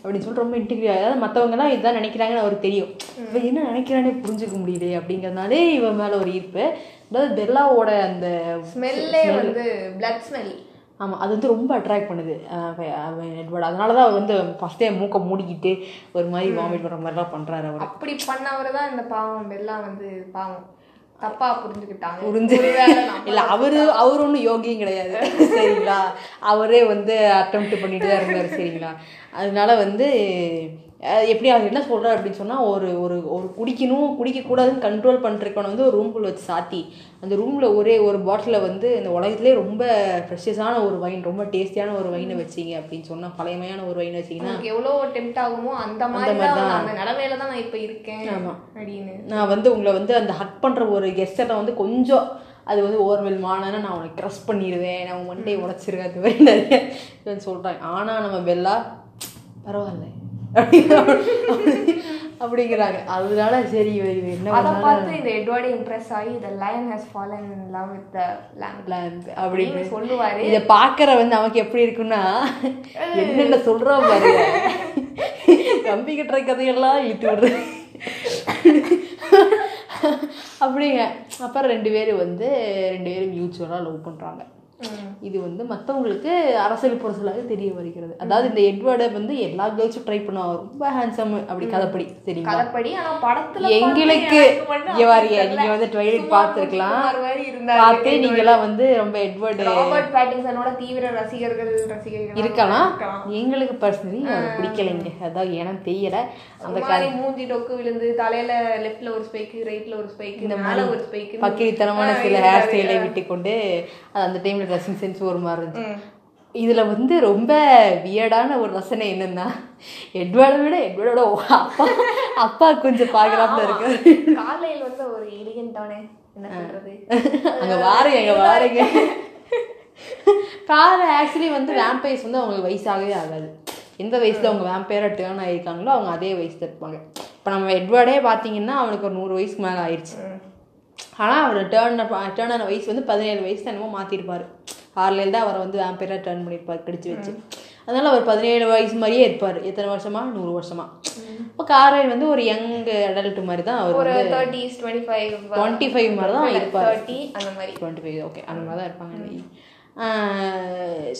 அப்படின்னு சொல்லிட்டு ரொம்ப இன்டிகிரி அதாவது மற்றவங்கலாம் இதுதான் நினைக்கிறாங்கன்னு அவருக்கு தெரியும். இவன் என்ன நினைக்கிறானே புரிஞ்சுக்க முடியலையே? அப்படிங்கிறதுனாலே இவன் மேலே ஒரு ஈர்ப்பு. அதாவது பெல்லாவோட அந்த ஸ்மெல்லே வந்து பிளட் ஸ்மெல் ஆமாம் அது வந்து ரொம்ப அட்ராக்ட் பண்ணுது. எட்வர்ட் அதனால தான் அவர் வந்து ஃபஸ்ட் டைம் மூக்கை மூடிக்கிட்டு ஒரு மாதிரி வாமிட் வர மாதிரிலாம் பண்ணுறாரு அவர். அப்படி பண்ணவர் தான் இந்த பாவம் பெல்லா வந்து பாவம். தப்பா புரிஞ்சுக்கிட்டாங்க. புரிஞ்சு இல்ல அவரு அவர் ஒன்றும் யோகியம் கிடையாது. சரிங்களா? அவரே வந்து அட்டம் பண்ணிட்டு தான் இருந்தார் சரிங்களா? அதனால வந்து எப்படி அவர் என்ன சொல்றாரு அப்படின்னு சொன்னா ஒரு ஒரு ஒரு குடிக்கணும் குடிக்கக்கூடாதுன்னு கண்ட்ரோல் பண்ணிருக்கவனை வந்து ஒரு ரூம்குள்ள வச்சு சாத்தி அந்த ரூம்ல ஒரே ஒரு பாட்டிலில் வந்து இந்த உலகத்திலே ரொம்ப ஃப்ரெஷஸான ஒரு வைன் ரொம்ப டேஸ்டியான ஒரு வைனை வச்சீங்க அப்படின்னு சொன்னா பழமையான ஒரு வைனை வச்சீங்கன்னா எவ்வளவு டெம்ட் ஆகுமோ அந்த மாதிரி தான் அந்த நிலைமையில தான் நான் இப்ப இருக்கேன் அப்படின்னு. நான் வந்து உங்களை வந்து அந்த ஹக் பண்ணுற ஒரு கெஸ்ட்டை வந்து கொஞ்சம் அது வந்து ஓர்வெல் மானனா நான் உனக்கு க்ரஷ் பண்ணிடுவேன் நான் உன் மண்டையை உடச்சிருவேன் அது மாதிரி நிறைய சொல்கிறாங்க ஆனால் நம்ம பெல்லா பரவாயில்ல. அப்படிங்கிறாங்க. அதனால சரி இவ இவ என்ன அத பார்த்து இந்த எட்வர்டு இம்ப்ரெஸ் ஆகி the lion has fallen in love with the lamb. அப்படின்னு சொல்லுவாரு. இதை பார்க்குற வந்து நமக்கு எப்படி இருக்குன்னா என்னென்ன சொல்கிறோம் பாருங்க கம்பி கட்டுற கதையெல்லாம் இழுத்து விடுறது. அப்படிங்க. அப்புறம் ரெண்டு பேரும் வந்து ரெண்டு பேரும் மியூச்சுவலாக லவ் பண்ணுறாங்க இது வந்து மற்றவங்களுக்கு அரசியல் புரசலாக தெரிய வருகிறது. அதாவது இந்த எட்வர்டை வந்து எல்லா கேர்ள்ஸும் ட்ரை பண்ணுவாங்க ரொம்ப ஹேண்ட்ஸம் அப்படி கதைப்படி சரிங்களா கதைப்படி ஆனா படத்துல எங்களுக்கு பார்த்து எனக்கு மட்டும் இங்க பாருங்க அப்படி நீங்க வந்து சும்மா பார்த்துருக்கலாம். பார்த்து நீங்களாம் வந்து ரொம்ப எட்வர்டு. ராபர்ட் பேட்டின்சனோட தீவிர ரசிகர்கள் ரசிகர்கள் இருக்கலாம். எங்களுக்கு பர்சனலி அது பிடிக்கலைங்க. அதான் எனக்கு தெரியல. அந்த மாதிரி மூஞ்சி டொக்கு விழுந்து தலையில லெஃப்ட்ல ஒரு ஸ்பைக்கு ரைட்ல ஒரு ஸ்பைக்கு மேல ஒரு ஸ்பைக்கு பக்கிரித்தனமான சில ஹேர் ஸ்டைலை விட்டு கொண்டு அது அந்த டைம்ல ட்ரெஸ்ஸிங் சென்ஸ் ஒரு மாதிரி இருந்துச்சு. இதுல வந்து ரொம்ப வியர்டான ஒரு ரசனை என்னன்னா எட்வர்டை விட எட்வர்டோட அப்பா அப்பா கொஞ்சம் பாக்குறாப்புல இருக்கு காலையில் வந்து ஒரு எலிகண்டான என்ன சொல்றது? அங்க வாருங்க அங்க வாருங்க. கார ஆக்சுவலி வந்து வேம்பைர்ஸ் வந்து அவங்களுக்கு வயசாகவே ஆகாது. எந்த வயசுல அவங்க வேம்பையரா டேர்ன் ஆயிருக்காங்களோ அவங்க அதே வயசுல இருப்பாங்க. இப்போ நம்ம எட்வர்டே பார்த்தீங்கன்னா அவனுக்கு ஒரு நூறு வயசுக்கு மேலே ஆயிடுச்சு ஆனால் அவர் டேர்ன் டேர்ன் ஆன வயசு வந்து பதினேழு வயசு என்னமோ மாற்றிருப்பார் ஆறுலேருந்து அவரை வந்து வேம்பையராக டேர்ன் பண்ணியிருப்பார் கடிச்சு வச்சு. அதனால அவர் பதினேழு வயசு மாதிரியே இருப்பார். எத்தனை வருஷமா? நூறு வருஷமா. இப்போ கார்லைன் வந்து ஒரு யங் அடல்ட் மாதிரி தான் அவர் ஒரு thirties twenty five twenty five மாதிரி தான் இருப்பார். தேர்ட்டி அந்த மாதிரி. டுவெண்ட்டி ஃபைவ் ஓகே அந்த மாதிரி தான் இருப்பாங்க.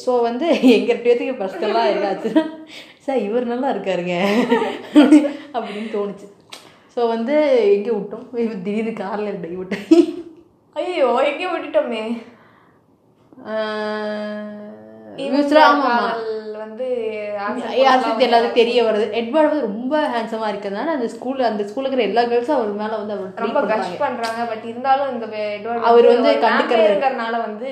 ஸோ வந்து எங்கள் பேத்துக்கு ஃபஸ்ட்டெல்லாம் இருக்காச்சுன்னா சார் இவர் நல்லா இருக்காருங்க. அப்படின்னு தோணுச்சு. ஸோ வந்து எங்கே விட்டோம். திடீர்னு காரில் டை விட்டேன். ஐயோ எங்கேயோ விட்டுட்டோமே. வந்து யாருக்கு எல்லாத்துக்கும் தெரிய வருது. எட்வர்ட் வந்து ரொம்ப ஹேண்ட்ஸமாக இருக்கிறதுனால அந்த ஸ்கூலில் அந்த ஸ்கூலில் இருக்கிற எல்லா கேர்ள்ஸும் அவர் மேலே வந்து அவர் ரொம்ப கஷ் பண்றாங்க. பட் இருந்தாலும் இந்த அவர் வந்து கண்டுக்கிறது- இருக்கிறதுனால வந்து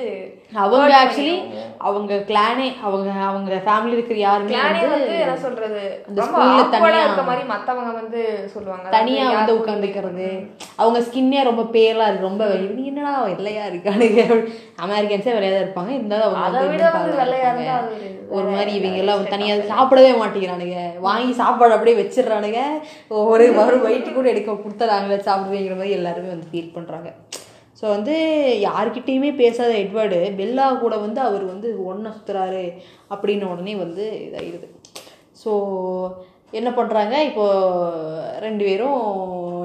அவங்க ஆக்சுவலி அவங்க கிளானே அவங்க அவங்க ஃபேமிலி இருக்கிற யாருமே வந்து என்ன சொல்றது? அந்த ஸ்கூல்ல தனியா- இருக்க மாதிரி மத்தவங்க வந்து சொல்லுவாங்க. தனியா வந்து யார் உட்காந்துக்கிறது அவங்க ஸ்கின்னே ரொம்ப பேலா இருக்கு ரொம்ப என்னடா வெள்ளையா இருக்கானுங்க அமெரிக்கன்ஸே வெள்ளையா இருப்பாங்க. இருந்தாலும் அவங்க இருப்பாங்க. ஒரு மாதிரி இவங்க எல்லாம் தனியா சாப்பிடவே மாட்டேங்கிறானுங்க. வாங்கி சாப்பாடு அப்படியே வச்சிடுறானுங்க. ஒரு ஒரு வயிற்று கூட எடுக்க கொடுத்துறாங்களே சாப்பிடுவேங்கிற மாதிரி எல்லாருமே வந்து ஃபீல் பண்றாங்க. ஸோ வந்து யார்கிட்டயுமே பேசாத எட்வர்டு பெல்லா கூட வந்து அவர் வந்து ஒன்றை சுத்துறாரு அப்படின்ன உடனே வந்து இதாகிடுது ஸோ என்ன பண்ணுறாங்க இப்போ ரெண்டு பேரும்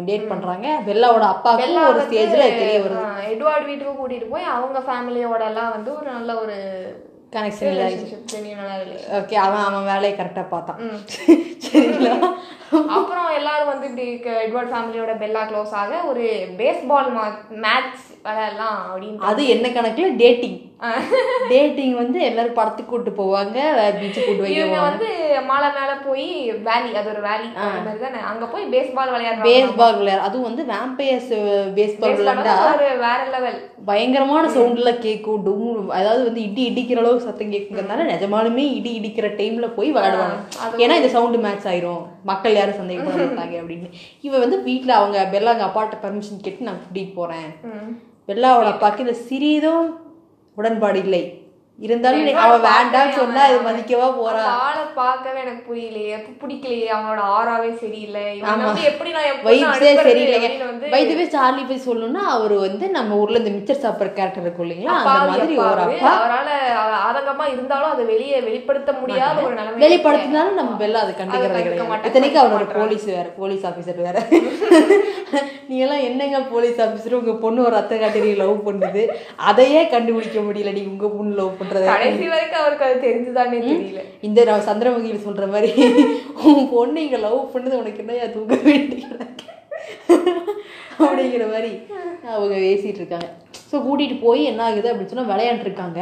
டேட் பண்ணுறாங்க பெல்லாவோட அப்பாவுக்கும் ஒரு ஸ்டேஜில் தெரிய வருது. எட்வர்ட் வீட்டுக்கு கூட்டிட்டு போய் அவங்க ஃபேமிலியோட எல்லாம் வந்து ஒரு நல்ல ஒரு கனெக்ஷன் relationship. ஓகே அவன் அவன் வேலையை கரெக்டாக பார்த்தான். சரிங்களா? அப்புறம் எல்லாரும் வந்து இப்படி எட்வர்ட் ஃபேமிலியோட பெல்லா க்ளோஸ் ஆக ஒரு பேஸ்பால் மேட்ச் விளையாடலாம் அப்படின்னு அது என்ன கணக்குல? டேட்டிங் டேட்டிங் வந்து எல்லாரும் படத்துக்கு கூட்டு போவாங்க பீச்சு கூட்டு இவங்க வைக்குவாங்க வந்து மலை மேல போய் வேலி அது ஒரு வேலி மாதிரி தானே? அங்க போய் பேஸ்பால் விளையாடுறாங்க. பேஸ்பால் விளையாடு அதுவும் வந்து வேம்பையர்ஸ் பேஸ்பால் விளையாண்டா ஒரு வேற லெவல் பயங்கரமான சவுண்ட்ல கேட்கும் டும் அதாவது வந்து இடி இடிக்கிற அளவுக்கு சத்தம் கேட்குங்கிறதுனால நிஜமாலுமே இடி இடிக்கிற டைம்ல போய் விளையாடுவாங்க. ஏன்னா இந்த சவுண்டு மேட்ச் ஆயிரும். மக்கள் யாரும் சந்தேகப்பட மாட்டாங்க அப்படின்னு. இவ வந்து வீட்ல அவங்க பெல்லாங்க அப்பாட்ட பர்மிஷன் கேட்டு நான் கூட்டிட்டு போறேன். பெல்லாவோட அப்பாக்கு இந்த சிறிதும் உடன்பாடு இல்லை. இருந்தாலும் அவ வேண்டாம்னு சொன்னா இது மதிக்கவா போறா? ஆளை பார்க்கவே எனக்கு புரியலையே. பிடிக்கலையே. அவனோட ஆறாவே சரியில்லை. எப்படி நான் வைப்ஸே சரியில்லைங்க. வைத்துவே சார்லி போய் சொல்லணும்னா அவர் வந்து நம்ம ஊர்ல இந்த மிச்சர் சாப்பிட்ற கேரக்டர் இருக்கும் இல்லைங்களா? அந்த மாதிரி ஒரு. அப்பா. அவரால ஆதங்கமா இருந்தாலும் அதை வெளியே வெளிப்படுத்த முடியாத ஒரு நிலைமை வெளிப்படுத்தினாலும் நம்ம பெல்ல அதை கண்டுக்கிறது கண்டுக்க கிடையாது. இத்தனைக்கு அவரோட போலீஸ் வேற போலீஸ் ஆபீசர் வேற. நீ எல்லாம் என்னங்க போலீஸ் ஆபீசர் உங்க பொண்ணு ஒரு ரத்த காட்டி லவ் பண்ணுது. அதையே கண்டுபிடிக்க முடியல. நீ உங்க பொண்ணு லவ் பண்றத கடைசி வரைக்கும் அவருக்கு அது தெரிஞ்சுதானே தெரியல. இந்த நான் சந்திரமுகியில் சொல்ற மாதிரி உன் பொண்ணு இங்க லவ் பண்ணுது உனக்கு என்னையா தூக்க வேண்டிய அப்படிங்கிற மாதிரி அவங்க பேசிட்டு இருக்காங்க. ஸோ கூட்டிட்டு போய் என்ன ஆகுது அப்படின்னு சொன்னா விளையாண்டுருக்காங்க.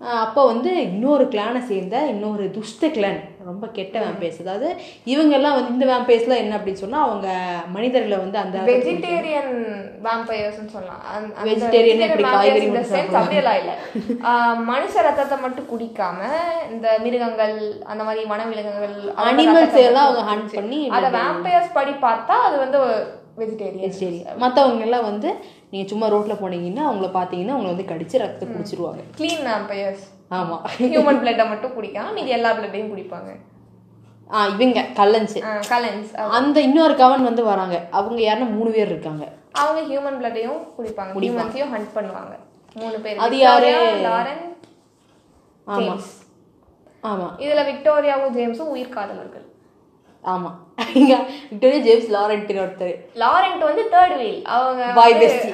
அப்போ வந்து இன்னொரு கிளானை சேர்ந்த இன்னொரு துஷ்ட கிளான் ரொம்ப கெட்ட வேம்பேஸ் அதாவது இவங்கெல்லாம் வந்து இந்த வேம்பேஸ்லாம் என்ன அப்படின்னு சொன்னா அவங்க மனிதர்களை வந்து அந்த வெஜிடேரியன் வேம்பயர்ஸ்னு சொல்லலாம். Vegetarian எப்படி காய்கறி அப்படியெல்லாம் இல்ல. மனுஷ ரத்தத்தை மட்டும் குடிக்காம இந்த மிருகங்கள் அந்த மாதிரி வனவிலங்குகள் அவங்க அனிமல்ஸ் எல்லாம் அவங்க ஹண்ட் பண்ணி அத வேம்பயர்ஸ் படி பார்த்தா அது வந்து வெஜிடேரியன் சரி மற்றவங்க எல்லாம் வந்து நீங்க சும்மா ரோட்ல போனீங்கன்னா அவங்கள பார்த்தீங்கன்னா அவங்கள வந்து கடிச்சு ரத்தத்தை குடிச்சிருவாங்க க்ளீன் வேம்பயர்ஸ் ஆமா. ஹியூமன் பிளட்டை மட்டும் குடிக்காம மீதி எல்லா பிளட்டையும் குடிப்பாங்க. ஆ இவங்க கல்லன்ஸ் கலன்ஸ் அந்த இன்னொரு கவன் வந்து வராங்க. அவங்க யாருன்னா மூணு பேர் இருக்காங்க. அவங்க ஹியூமன் பிளட்டையும் குடிப்பாங்க. ஹியூமன்ஸையும் ஹண்ட் பண்ணுவாங்க. மூணு பேர். அது யாரு? லாரன் ஆமா. ஜேம்ஸ் ஆமா. இதுல விக்டோரியாவும் ஜேம்ஸும் உயிர் காதலர்கள் ஆமா. இங்க விக்டோரியா ஜேம்ஸ் லாரண்ட் ஒருத்தர். லாரண்ட் வந்து தேர்ட் வீல் அவங்க பாய் பெஸ்டி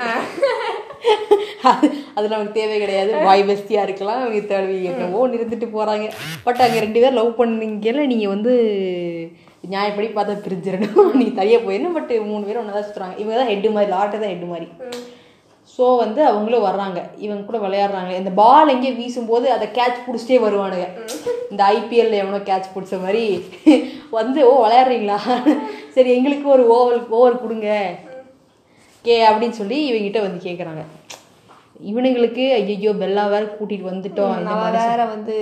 அது அது நமக்கு தேவை கிடையாது. பாய் பெஸ்டியா இருக்கலாம். அவங்க தேர்வி என்னவோ இருந்துட்டு போறாங்க. பட் அங்க ரெண்டு பேர் லவ் பண்ணீங்கல நீங்க வந்து நியாயப்படி பார்த்தா பிரிஞ்சிடணும். நீ தனியாக போயிடணும். பட் மூணு பேரும் ஒன்றா தான் சுற்றுறாங்க இவங்க தான் ஹெட்டு மாதிரி லாட்டை தான் ஹெட்டு மாதிரி ஸோ வந்து அவங்களும் வர்றாங்க. இவங்க கூட விளையாடுறாங்க. இந்த பால் எங்கேயோ வீசும்போது அதை கேட்ச் பிடிச்சிட்டே வருவானுங்க. இந்த ஐபிஎல்ல எவனோ கேட்ச் பிடிச்ச மாதிரி வந்து ஓ விளையாடுறீங்களா? சரி எங்களுக்கு ஒரு ஓவர் ஓவர் கொடுங்க. கே அப்படின்னு சொல்லி இவங்கிட்ட வந்து கேட்குறாங்க இவனுங்களுக்கு ஐயோ பெல்லா வேற கூட்டிட்டு வந்துட்டோம். வேற வந்து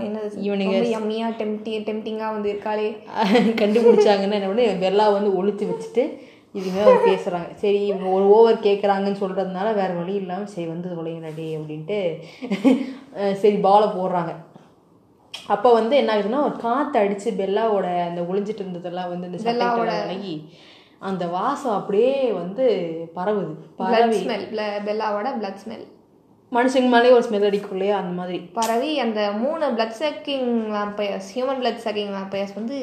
என்னது இவனுங்க- யம்மியா டெம்டி டெம்டிங்கா வந்து இருக்காளே. கண்டுபிடிச்சாங்கன்னா என்ன பண்ணு பெல்லா வந்து ஒழிச்சு வச்சுட்டு இதுங்க அவங்க பேசுறாங்க. சரி இவங்க ஒரு ஓவர் கேட்குறாங்கன்னு சொல்றதுனால வேற வழி இல்லாமல் சரி வந்து தொலைங்கடே அப்படின்ட்டு சரி பாலை போடுறாங்க. அப்போ வந்து என்ன ஆகுதுன்னா ஒரு காற்று அடிச்சு பெல்லாவோட அந்த ஒளிஞ்சிட்டு இருந்ததெல்லாம் வந்து இந்த சட்டையோட விலகி அந்த வாசம் அப்படியே வந்து பரவுது. பரவி ஸ்மெல் பெல்லாவோட பிளட் ஸ்மெல் மனுஷங்க மேலேயே ஒரு ஸ்மெல் அடிக்கும் இல்லையா அந்த மாதிரி. பரவி அந்த மூணு blood sucking vampires human blood sucking vampires வந்து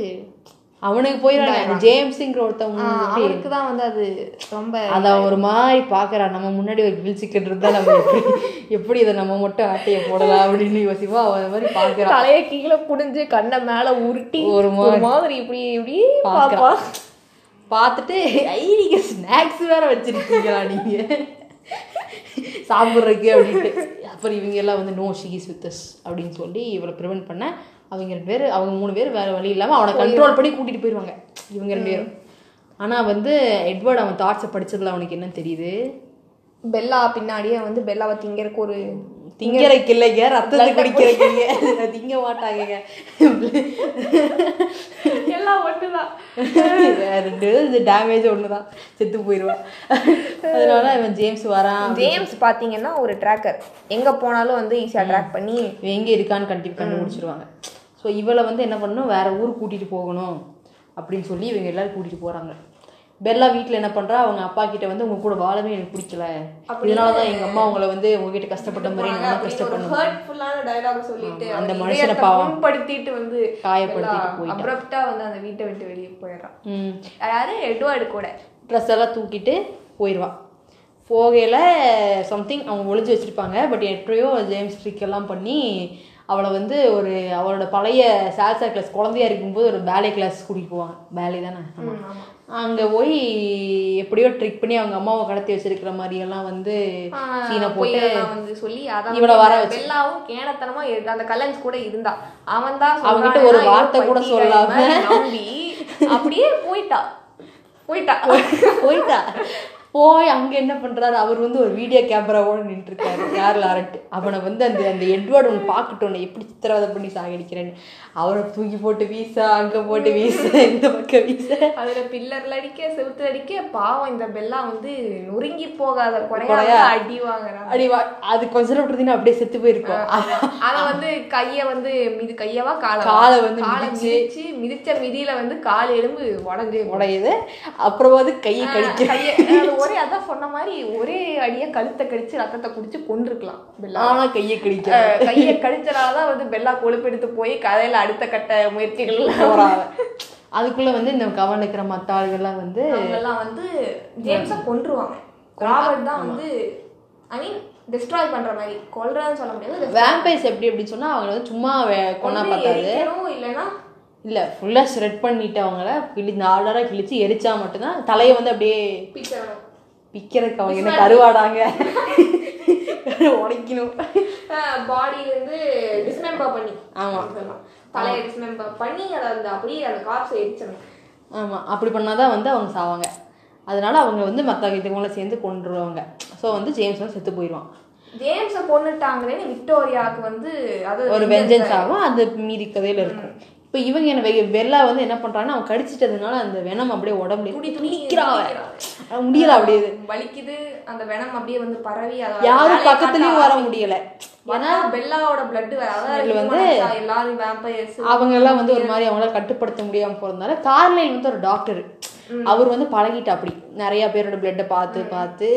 அவனுக்கு போயிடறாங்க ஜேம்ஸுங்கிற ஒருத்தவங்க ஆஹ், அவருக்கு தான் வந்து அது ரொம்ப அத ஒரு மாதிரி பாக்குறான் நம்ம முன்னாடி ஒரு கில் சிக்கன் இருந்தா நம்ம எப்படி எப்படி இதை நம்ம மட்டும் ஆட்டைய போடலாம் அப்படின்னு யோசிப்பா. அவன் மாதிரி பாக்குறான் தலைய கீழே குடிஞ்சு கண்ணை மேல உருட்டி ஒரு மாதிரி இப்படி இப்படி பாப்பா. பாக்குறான் பார்த்துட்டு ஐ நீங்க ஸ்நாக்ஸ் வேற வச்சிருக்கீங்களா நீங்க? சாப்பிட்றதுக்கு அப்படின்ட்டு. அப்புறம் இவங்க எல்லாம் வந்து நோ ஷீஸ் வித் அஸ் அப்படின்னு சொல்லி இவளை ப்ரிவென்ட் பண்ண அவங்க ரெண்டு பேர் அவங்க மூணு பேர் வேற வழி இல்லாம அவனை கண்ட்ரோல் பண்ணி கூட்டிட்டு போயிடுவாங்க இவங்க ரெண்டு பேரும். ஆனா வந்து எட்வர்ட் அவன் தாட்ஸை படிச்சதுல அவனுக்கு என்ன தெரியுது? பெல்லா பின்னாடியே வந்து பெல்லாவை திங்கறதுக்கு ஒரு திங்கறக்கு இல்லைங்க ரத்தத்தை குடிக்கிறீங்க திங்க மாட்டாங்க எல்லாம் ஒண்ணுதான். ரெண்டு இது டேமேஜ் ஒண்ணுதான். செத்து போயிடுவான் அதனால இவன் ஜேம்ஸ் வரான். ஜேம்ஸ் பாத்தீங்கன்னா ஒரு ட்ராக்கர் எங்க போனாலும் வந்து ஈஸியா ட்ராக் பண்ணி எங்கே இருக்கான்னு கண்டி கண்டுபிடிச்சிருவாங்க. ஸோ இவளை வந்து என்ன பண்ணணும்? வேற ஊருக்கு கூட்டிட்டு போகணும் அப்படின்னு சொல்லி இவங்க எல்லாரும் கூட்டிட்டு போறாங்க. பெல்லா வீட்டில் என்ன பண்றா? அவங்க அப்பா கிட்ட வந்து உங்க கூட வாழவே எனக்கு பிடிக்கல. இதனால தான் எங்க அம்மா உங்களை வந்து உங்ககிட்ட கஷ்டப்பட்ட மாதிரி நானும் கஷ்டப்படணும். சொல்லிட்டு அந்த மனுஷனை பாவம். புண்படுத்திட்டு வந்து காயப்படுத்திட்டு. அப்ரப்டா வந்து அந்த வீட்டை விட்டு வெளியே போயிடுறான் ம். யாரு எட்வர்டு கூட. ட்ரெஸ் எல்லாம் தூக்கிட்டு போயிடுவான் போகையில் சம்திங் அவங்க ஒளிஞ்சு வச்சுருப்பாங்க. பட் எப்படியோ ஜேம்ஸ் ட்ரிக் எல்லாம் பண்ணி அவளை வந்து ஒரு அவளோட பழைய சால்சா கிளாஸ் குழந்தையா இருக்கும்போது ஒரு பேலே கிளாஸ் கூட்டிகிட்டு போவாங்க. பேலே தானே? அங்கே போய் எப்படியோ ட்ரிக் பண்ணி அவங்க அம்மாவை கடத்தி வச்சிருக்கிற மாதிரி எல்லாம் வந்து சீனை போட்டு வந்து சொல்லி இவளை வர வந்து பெல்லாவும் கேனத்தனமா இரு- அந்த கல்லன்ஸ் கூட இருந்தா. அவன் தான் அவன்கிட்ட ஒரு வார்த்தை கூட சொல்லாம. அப்படியே போயிட்டா. போயிட்டா. போயிட்டா. போய் அங்கே என்ன பண்ணுறாரு அவர் வந்து ஒரு வீடியோ கேமராவோட நின்றுருக்காரு. யார் லாரட்? அவனை வந்து அந்த அந்த எட்வர்டு ஒன்று பார்க்கட்டும் எப்படி சித்திரவதை பண்ணி சாகடிக்கிறேன்னு. அவரை தூக்கி போட்டு வீச அங்க போட்டு வீச இந்த பக்கம் வீச. அதுல பில்லர்ல அடிக்க செவுத்துல அடிக்க பாவம் இந்த பெல்லா வந்து நொறுங்கி போகாத குறையா அடி வாங்குறான் அடி வா அது கொஞ்ச நேரம் அப்படியே செத்து போயிருக்கும். ஆனா வந்து கைய வந்து மிதி கையவா கால காலை வந்து மிதிச்சு. மிதிச்சு மிதியில வந்து கால் எலும்பு உடஞ்சு உடையுது. அப்புறம் வந்து கையை கடிக்க கைய ஒரே அதான் சொன்ன மாதிரி ஒரே அடியா கழுத்தை கடிச்சு ரத்தத்தை குடிச்சு கொண்டிருக்கலாம் பெல்லா. கையை கடிக்க கையை கடிச்சனாலதான் வந்து பெல்லா கொழுப்பெடுத்து போய் கதையில அடுத்த கட்ட முயற்சிகள் போறாங்க. அதுக்குள்ள வந்து இந்த கவன் இருக்கிற மத்த ஆளுகள்லாம் வந்து அவங்கெல்லாம் வந்து ஜேம்ஸை கொன்றுவாங்க. ராபர்ட் தான் வந்து ஐ மீன் டிஸ்ட்ராய் பண்ற மாதிரி கொல்றதுன்னு சொல்ல முடியாது வேம்பைஸ் எப்படி அப்படின்னு சொன்னா அவங்க வந்து சும்மா வே- கொன்னா பார்த்தாது. இல்லைன்னா? இல்ல ஃபுல்லா ஸ்ரெட் பண்ணிட்டு அவங்கள கிழி ஆர்டரா கிழிச்சு எரிச்சா மட்டும்தான் தலையை வந்து அப்படியே பிக்கிறதுக்கு அவங்க என்ன கருவாடாங்க? உடைக்கணும். பாடியில இருந்து டிஸ்மெம்பர் பண்ணி. ஆமா. தலையை டிஸ்மெம்பர் பண்ணி அதை அந்த அப்படியே அந்த காப்ஸை எரிச்சிடணும். ஆமாம் அப்படி பண்ணாதான் வந்து அவங்க சாவாங்க. அதனால அவங்க வந்து மற்ற இதுங்களை சேர்ந்து கொண்டுருவாங்க ஸோ வந்து ஜேம்ஸ் வந்து செத்து போயிடுவான் ஜேம்ஸை கொண்டுட்டாங்களேன்னு விக்டோரியாவுக்கு வந்து அது ஒரு வெஞ்சன்ஸ் ஆகும். அது மீதி கதையில இருக்கும். இப்போ இவங்க என்ன வெ- பெல்லா வந்து என்ன பண்றாங்கன்னா அவன் கடிச்சிட்டதுனால அந்த வெனம் அப்படியே உடம்புல துடி துடி துடிக்கிறா முடியல அப்படியே. வலிக்குது அந்த வெனம் அப்படியே வந்து பரவி யாரும் பக்கத்துலயும் வர. முடியல. ஏன்னா பெல்லாவோட பிளட் வந்து வந்து எல்லாரும் வேம்பயர்ஸ் அவங்க எல்லாம் வந்து ஒரு மாதிரி அவங்களால கட்டுப்படுத்த முடியாம போறதுனால கார்லைல் வந்து ஒரு டாக்டர் அவர் வந்து பழகிட்டு அப்படி. நிறைய பேரோட பிளட்டை பார்த்து பார்த்து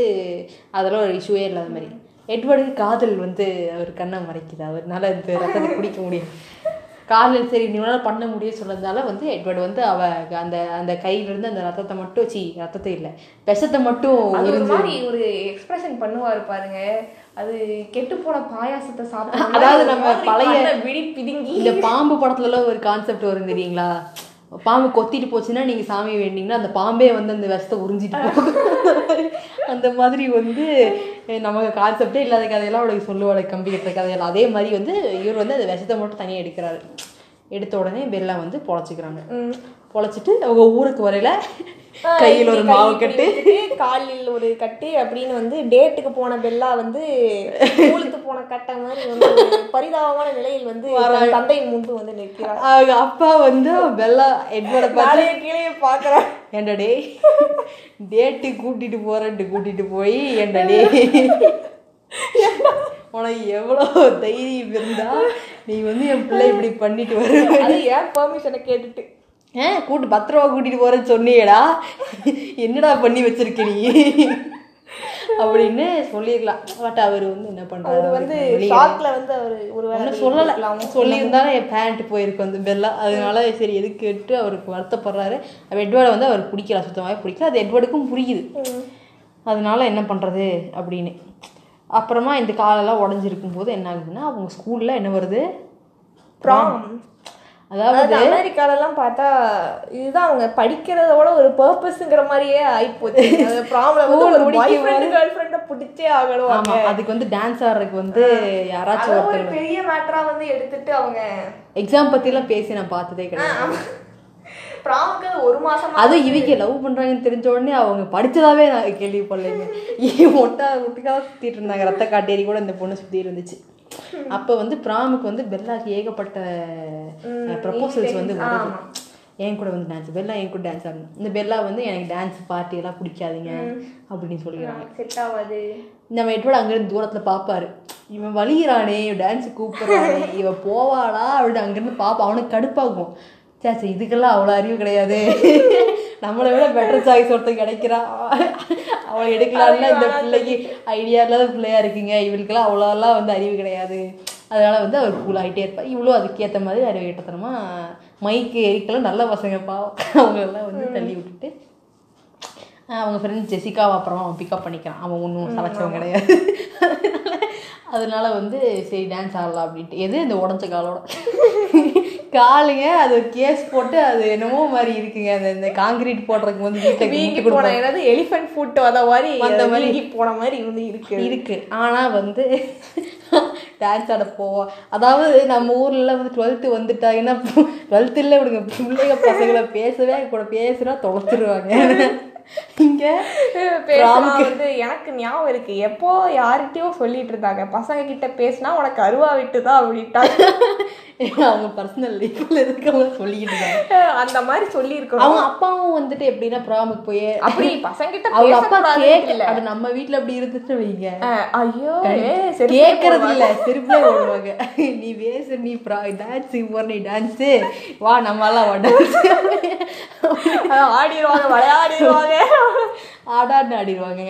அதெல்லாம் ஒரு இஷ்யூவே இல்லாத மாதிரி. எட்வர்டுக்கு காதல் வந்து அவர் கண்ணை மறைக்குது. அவர்னால இந்த ரத்தத்தை குடிக்க முடியும் காதல் சரி நீனால பண்ண முடியும் சொன்னதுனால வந்து எட்வர்டு வந்து அவ அந்த அந்த கையில இருந்து அந்த ரத்தத்தை மட்டும் சி ரத்தத்தை இல்லை விஷத்தை மட்டும் ஒரு மாதிரி ஒரு எக்ஸ்பிரஷன் பண்ணுவாரு பாருங்க. அது கெட்டு போன பாயாசத்தை சாப்பிட்ட அதாவது நம்ம பழைய- விழி பிதுங்கி. இந்த பாம்பு படத்துல எல்லாம் ஒரு கான்செப்ட் வரும் தெரியுங்களா? பாம்பு கொத்திட்டு போச்சுன்னா நீங்க சாமி வேண்டிங்கன்னா அந்த பாம்பே வந்து அந்த விஷத்தை உறிஞ்சிட்டு போகும். அந்த மாதிரி வந்து நமக்கு கான்செப்டே இல்லாத கதையெல்லாம் அவளுக்கு சொல்லுவாள் கம்பி கட்டுற கதையெல்லாம். அதே மாதிரி வந்து இவர் வந்து அந்த விஷத்தை மட்டும் தனியாக எடுக்கிறாரு. எடுத்த உடனே பெல்லா வந்து பொழைச்சிக்கிறாங்க. பொழைச்சிட்டு அவங்க ஊருக்கு வரையில கையில் ஒரு மாவு கட்டு. காலில் ஒரு கட்டு அப்படின்னு வந்து டேட்டுக்கு போன பெல்லா வந்து ஊழுத்து போன கட்டை மாதிரி பரிதாபமான நிலையில் வந்து தந்தையின் முன்பு வந்து நிற்கிறார். அப்பா வந்து பெல்லா பார்த்து மேலேயே கீழே பாக்குறார் ஏன்டா டே டேட்டு கூட்டிட்டு போறேன்ட்டு கூட்டிட்டு போய் ஏன்டா டே உனக்கு எவ்வளோ தைரியம் இருந்தா நீ வந்து என் பிள்ளை இப்படி பண்ணிட்டு வருவ அது ஏன் பெர்மிஷனை கேட்டுட்டு? ஏ கூட்டு பத்திரமா கூட்டிட்டு போறேன்னு சொன்னியேடா. என்னடா பண்ணி வச்சிருக்க நீ? அப்படின்னு சொல்லிடலாம் பட் அவர் வந்து என்ன பண்றாரு? அவர் வந்து ஷாக்ல வந்து அவர் ஒரு ஒன்றும் சொல்லலை. சொல்லியிருந்தாலும் என் பேண்ட் போயிருக்கு வந்து பெல்லா அதனால சரி எதுக்கு கேட்டு அவருக்கு வருத்தப்படுறாரு. எட்வர்டை வந்து அவருக்கு பிடிக்கல சுத்தமாகவே பிடிக்கல. அது எட்வர்டுக்கும் புரியுது. அதனால என்ன பண்ணுறது அப்படின்னு. அப்புறமா இந்த காலெல்லாம் உடஞ்சிருக்கும் போது என்ன ஆகுதுன்னா அவங்க ஸ்கூலில் என்ன வருது? ப்ராம் அதாவது அமெரிக்காலலாம் பார்த்தா இதுதான் அவங்க படிக்கிறதோட ஒரு பர்பஸ்ங்கிற மாதிரியே ஆயிப்போச்சு. ப்ராப்ளம் வந்து ஒரு பாய் ஃப்ரெண்ட் கேர்ள் ஃப்ரெண்டை பிடிச்சே ஆகணும் அதுக்கு வந்து டான்ஸ் ஆடுறதுக்கு வந்து யாராச்சும் அதை ஒருத்தர் ஒரு பெரிய மேட்டரா வந்து எடுத்துட்டு அவங்க எக்ஸாம் பற்றிலாம் பேசி நான் பார்த்ததே கிடையாது. ப்ராமுக்கு ஒரு மாசமா அதுவும் இவங்க லவ் பண்றாங்கன்னு தெரிஞ்ச உடனே அவங்க படிச்சதாவே நான் கேள்விப்படலைங்க. ஏன் ஒட்டா ஒட்டுக்காக சுத்திட்டு இருந்தாங்க. ரத்த காட்டேரி கூட இந்த பொண்ணு சுத்தி இருந்துச்சு. அப்ப வந்து பிராமுக்கு வந்து பெல்லாக்கு ஏகப்பட்ட ப்ரப்போசல்ஸ் வந்து வருது. என் கூட வந்து டான்ஸ் பெல்லா என் கூட டான்ஸ் ஆடணும் இந்த பெல்லா வந்து எனக்கு டான்ஸ் பார்ட்டி எல்லாம் பிடிக்காதீங்க அப்படின்னு சொல்லிடுறாங்க. செட் ஆகாது. நம்ம எட்வர்ட் அங்கிருந்து தூரத்துல பாப்பாரு. இவன் வலிகிறானே டான்ஸ் கூப்பிடுறானே இவன் போவாளா அப்படின்னு அங்கிருந்து பாப்பா அவனுக்கு கடுப்பாகும். சேச்சே இதுக்கெல்லாம் அவ்வளோ அறிவு கிடையாது. நம்மளை விட பெட்டர் சாய்ஸ் ஒருத்தன் கிடைக்கிறான் அவளை எடுக்கலாம்னா இந்த பிள்ளைக்கு ஐடியா இல்லாத பிள்ளையா இருக்குங்க. இவளுக்கெல்லாம் அவ்வளோலாம் வந்து அறிவு கிடையாது. அதனால வந்து அவர் கூல் ஆகிட்டே இருப்பார். இவ்வளோ அதுக்கேற்ற மாதிரி அறிவு கிட்டத்தனமா மைக்கு எரிக்கெல்லாம் நல்ல பசங்க பாவம். அவங்களெல்லாம் வந்து தள்ளி விட்டுட்டு அவங்க ஃப்ரெண்ட் ஜெசிகாவை அப்புறமா அவன் பிக்கப் பண்ணிக்கிறான். அவன் ஒன்றும் சமைச்சவன் கிடையாது. அதனால வந்து சரி டான்ஸ் ஆடலாம் அப்படின்ட்டு. எது இந்த உடஞ்ச காலோட? காலுங்க அது ஒரு கேஸ் போட்டு அது என்னமோ மாதிரி இருக்குங்க. அந்த இந்த காங்கிரீட் போடுறதுக்கு வந்து வீட்டுக்கு போன ஏதாவது எலிஃபென்ட் ஃபுட் அந்த மாதிரி அந்த மாதிரி. போன மாதிரி வந்து இருக்கு. இருக்கு. ஆனா வந்து டான்ஸ் ஆட போவோம். அதாவது நம்ம ஊர்ல வந்து டுவெல்த்து வந்துட்டாங்கன்னா டுவெல்த்தில் விடுங்க. பிள்ளைங்க பசங்களை பேசவே கூட பேசுனா தொலைச்சிருவாங்க. இங்க வந்து எனக்கு ஞாபகம் இருக்கு. எப்போ யார்கிட்டயோ சொல்லிட்டு இருந்தாங்க. பசங்க கிட்ட பேசினா உனக்கு அருவா விட்டுதான் அப்படின்ட்டாங்க. அவங்க பர்சனல் லைஃப்ல இருக்கவங்க இருக்காங்க அந்த மாதிரி சொல்லி இருக்கணும் அவங்க அப்பாவும் வந்துட்டு எப்படின்னா ப்ராமுக்கு போய் அப்படி பசங்க கிட்ட அவங்க அப்பா பேசக்கூடாதுன்னு கேட்க இல்ல. அது நம்ம வீட்ல அப்படி இருந்துட்டு வைங்க. ஐயோ செருப்பே கேட்கறது. இல்ல சிரிப்புல ஓடுவாங்க நீ பேசு நீ டான்ஸுக்கு போற நீ டான்ஸு வா நம்மளாம் வா டான்ஸ் ஆடிடுவாங்க விளையாடிடுவாங்க. ஆடான்னு ஆடிடுவாங்க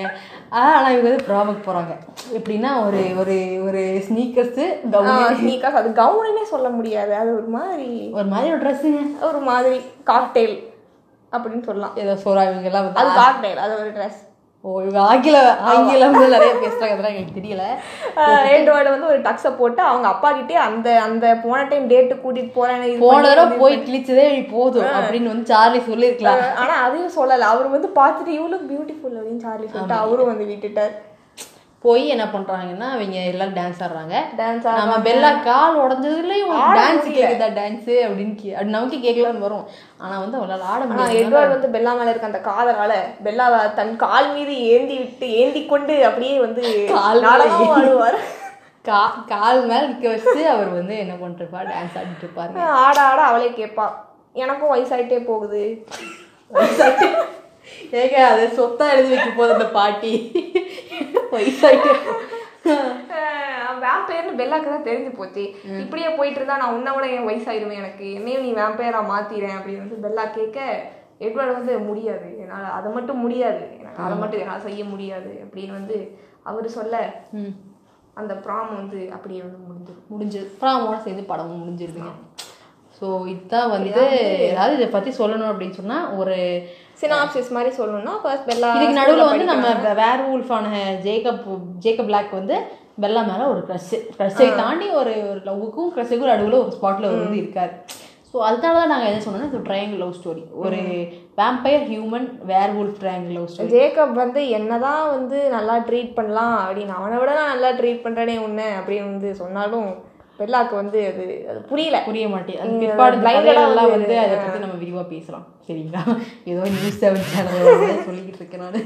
ஆனா இவங்க வந்து ப்ராமுக்கு போறாங்க. எப்படின்னா ஒரு ஒரு ஒரு ஸ்னீக்கர்ஸு கவுன் ஸ்னீக்கர்ஸ் அது கவுனுன்னே சொல்ல முடியாது. அது ஒரு மாதிரி ஒரு மாதிரி ஒரு ட்ரெஸ்ஸுங்க ஒரு மாதிரி காக்டெயில் அப்படின்னு சொல்லலாம். ஏதோ சோறா இவங்க எல்லாம் வந்து. அது காக்டெயில் அது ஒரு ட்ரெஸ் ஓ இவங்க ஆங்கில ஆங்கிலம் நிறைய பேசுறாங்க. அதெல்லாம் எனக்கு தெரியல. எட்வர்டு வந்து ஒரு டக்ஸை போட்டு அவங்க அப்பா கிட்டே அந்த அந்த போன டைம் டேட்டு கூட்டிட்டு போறேன்னு இது போன தடவை போய் கிழிச்சதே போதும் அப்படின்னு வந்து சார்லி சொல்லியிருக்கலாம். ஆனா அதையும் சொல்லல. அவர் வந்து பார்த்துட்டு இவ்வளவு பியூட்டிஃபுல் அப்படின்னு சார்லி சொல்லிட்டு அவரும் வந்து விட்டுட்டார். போய் என்ன பண்றாங்கன்னா அவங்க எல்லாரும் டான்ஸ் ஆடுறாங்க. டான்ஸ் நம்ம பெல்லா கால் உடஞ்சதுலயும் டான்ஸ் கேக்குதா டான்ஸ் அப்படின்னு கே- நமக்கு கேட்கலான்னு வரும். ஆனா வந்து அவளால ஆட ஆனா முடியாது எட்வர்ட் வந்து பெல்லா மேல இருக்க அந்த காதலால பெல்லாவை தன் கால் மீது ஏந்தி விட்டு ஏந்தி கொண்டு அப்படியே வந்து கால் ஆடுவார். கா கால் மேல நிக்க வச்சு அவர் வந்து என்ன பண்ணிருப்பா டான்ஸ் ஆடிட்டு இருப்பாரு ஆட ஆட அவளே கேட்பா எனக்கும் வயசாயிட்டே போகுது. ஏங்க அது சொத்தா எழுதி வைக்க போது அந்த பாட்டி. வயசாயிட்டு. வேம்பயர்னு பெல்லாக்கு தான் தெரிஞ்சு போச்சு. இப்படியே போயிட்டு இருந்தா நான் உன்னை விட என் வயசாயிருவேன் எனக்கு? என்னையும் நீ வேம்பயரா மாத்திறேன் அப்படின்னு வந்து பெல்லா கேட்க எட்வர்ட் வந்து முடியாது. என்னால அதை மட்டும் முடியாது. எனக்கு அதை மட்டும் என்னால் செய்ய முடியாது. அப்படின்னு வந்து அவர் சொல்ல அந்த ப்ராம் வந்து அப்படியே வந்து முடிஞ்சிடும் முடிஞ்சது. ப்ராமோட சேர்ந்து படமும் முடிஞ்சிருதுங்க. ஸோ இதுதான் வந்து ஏதாவது இதை பத்தி சொல்லணும் அப்படின்னு சொன்னா ஒரு சினாப்சிஸ் மாதிரி சொல்லணும்னா ஃபர்ஸ்ட் பெல்லா இதுக்கு நடுவுல வந்து நம்ம வேர் வூல்ஃபான ஜேக்கப் ஜேக்கப் பிளாக் வந்து பெல்லா மேல ஒரு க்ரஷ் க்ரஷை தாண்டி ஒரு ஒரு லவ்வுக்கும் க்ரஷுக்கும் நடுவுல ஒரு ஸ்பாட்ல வந்து இருக்காரு. ஸோ அதனால தான் நாங்கள் என்ன சொன்னோம்னா இது ட்ரையாங்கிள் லவ் ஸ்டோரி ஒரு vampire human werewolf triangle love story Jacob வந்து என்னதான் வந்து நல்லா ட்ரீட் பண்ணலாம் அப்படின்னு அவனை விட நான் நல்லா ட்ரீட் பண்றேனே உன்னை அப்படின்னு வந்து சொன்னாலும் பெல்லாக்கு வந்து அது அது புரியல. புரிய மாட்டேன். பிற்பாடு கதையெல்லாம் வந்து- அதை பற்றி நம்ம விரிவாக பேசலாம். சரிங்களா? ஏதோ நியூஸ் செவன் சேனல் சொல்லிக்கிட்டு இருக்கேன் நான்.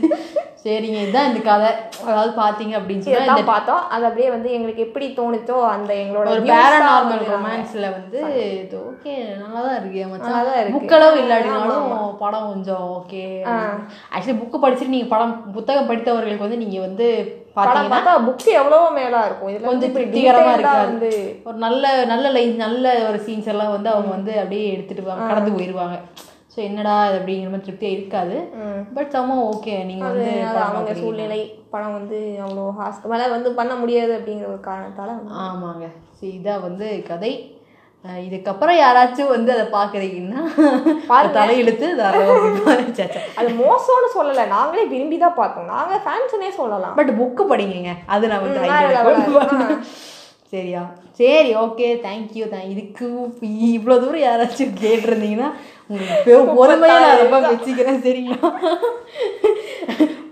சரிங்க இதுதான் இந்த கதை. அதாவது பார்த்தீங்க அப்படின்னு இதான் பார்த்தோம். அது அப்படியே வந்து எங்களுக்கு எப்படி தோணுச்சோ அந்த எங்களோட ஒரு பேரநார்மல் ரொமான்ஸ்ல வந்து இது ஓகே நல்லா தான் இருக்கு நல்லா மச்சான். தான் இருக்கு. புக்களவு இல்லாட்டினாலும் படம் கொஞ்சம் ஓகே ஆக்சுவலி புக்கு படிச்சுட்டு நீங்க படம் புத்தகம் படித்தவர்களுக்கு வந்து நீங்க வந்து படம் பார்த்தா புக் எவ்வளவோ மேலா இருக்கும். இதுல கொஞ்சம் திருப்திகரமா இருக்காது. வந்து ஒரு நல்ல நல்ல லைன் நல்ல ஒரு சீன்ஸ் எல்லாம் வந்து அவங்க வந்து அப்படியே எடுத்துட்டு கடந்து போயிருவாங்க. ஸோ என்னடா இது அப்படிங்கிற மாதிரி திருப்தியா இருக்காது. பட் சம ஓகே நீங்க வந்து அவங்க. சூழ்நிலை படம் வந்து அவ்வளோ ஹாஸ்ட் மேலே வந்து பண்ண முடியாது அப்படிங்கிற ஒரு காரணத்தால. ஆமாங்க. சரி இதான் வந்து கதை. இதுக்கப்புறம் யாராச்சும் வந்து அதை பார்க்குறீங்கன்னா தலை இழுத்து அது மோசம்னு சொல்லலை. நாங்களே விரும்பி தான் பார்த்தோம். நாங்கள் ஃபேன்ஸ்னே சொல்லலாம். பட் புக்கு படிங்க. அது நான் வந்து. சரியா? சரி ஓகே தேங்க்யூ தேங்க் இதுக்கு இவ்வளோ தூரம் யாராச்சும் கேட்டிருந்தீங்கன்னா உங்களுக்கு பெ- பொறுமையா நான் ரொம்ப வச்சுக்கிறேன் சரிங்களா?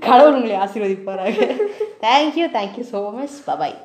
கடவுள் உங்களை ஆசீர்வதிப்பாராக. Thank you thank you so much bye bye